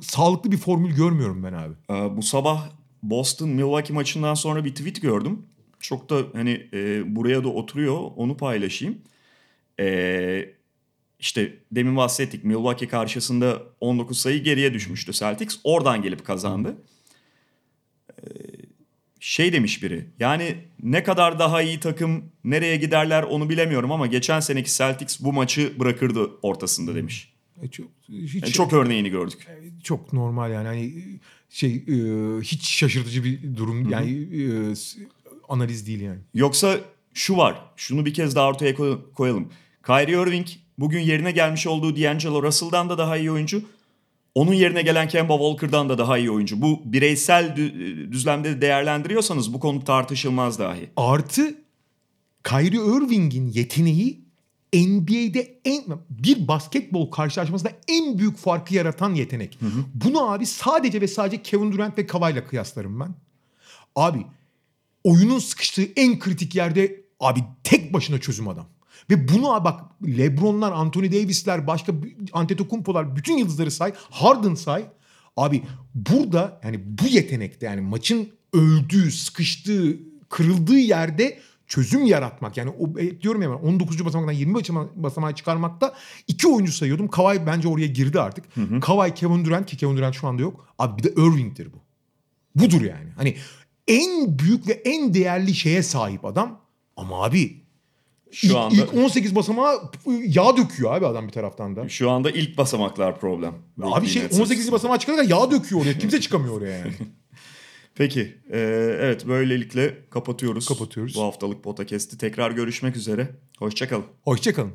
sağlıklı bir formül görmüyorum ben abi. Ee, bu sabah Boston Milwaukee maçından sonra bir tweet gördüm. Çok da hani e, buraya da oturuyor onu paylaşayım. Ee, işte demin bahsettik Milwaukee karşısında 19 sayı geriye düşmüştü Celtics. Oradan gelip kazandı. Ee, şey demiş biri yani ne kadar daha iyi takım nereye giderler onu bilemiyorum ama geçen seneki Celtics bu maçı bırakırdı ortasında demiş. E, çok, hiç, Yani çok örneğini gördük. çok normal yani hani şey e, hiç şaşırtıcı bir durum yani e, s- analiz değil yani. Yoksa şu var. Şunu bir kez daha ortaya koy- koyalım. Kyrie Irving bugün yerine gelmiş olduğu D'Angelo Russell'dan da daha iyi oyuncu. Onun yerine gelen Kemba Walker'dan da daha iyi oyuncu. Bu bireysel dü- düzlemde değerlendiriyorsanız bu konu tartışılmaz dahi. Artı Kyrie Irving'in yeteneği NBA'de en bir basketbol karşılaşmasında en büyük farkı yaratan yetenek. Bunu abi sadece ve sadece Kevin Durant ve Kawhi'la kıyaslarım ben. Abi oyunun sıkıştığı en kritik yerde abi tek başına çözüm adam. Ve bunu bak LeBron'lar, Anthony Davis'ler, başka Antetokounmpo'lar bütün yıldızları say, Harden say. Abi burada yani bu yetenekte yani maçın öldüğü, sıkıştığı, kırıldığı yerde çözüm yaratmak. Yani o e, diyorum ya ben 19. basamaktan 20 basamağa çıkarmakta iki oyuncu sayıyordum. Kawhi bence oraya girdi artık. Kawhi, Kevin Durant ki Kevin Durant şu anda yok. Abi bir de Irving'dir bu. Budur yani. Hani en büyük ve en değerli şeye sahip adam. Ama abi Şu ilk, anda ilk 18 basamağa yağ döküyor abi adam bir taraftan da. şu anda ilk basamaklar problem. Abi şey 18. basamağa çıkarken yağ döküyor oraya. Kimse çıkamıyor oraya yani. Peki. e, evet böylelikle kapatıyoruz. Kapatıyoruz. Bu haftalık podcast'i. Tekrar görüşmek üzere. Hoşçakalın. Hoşçakalın.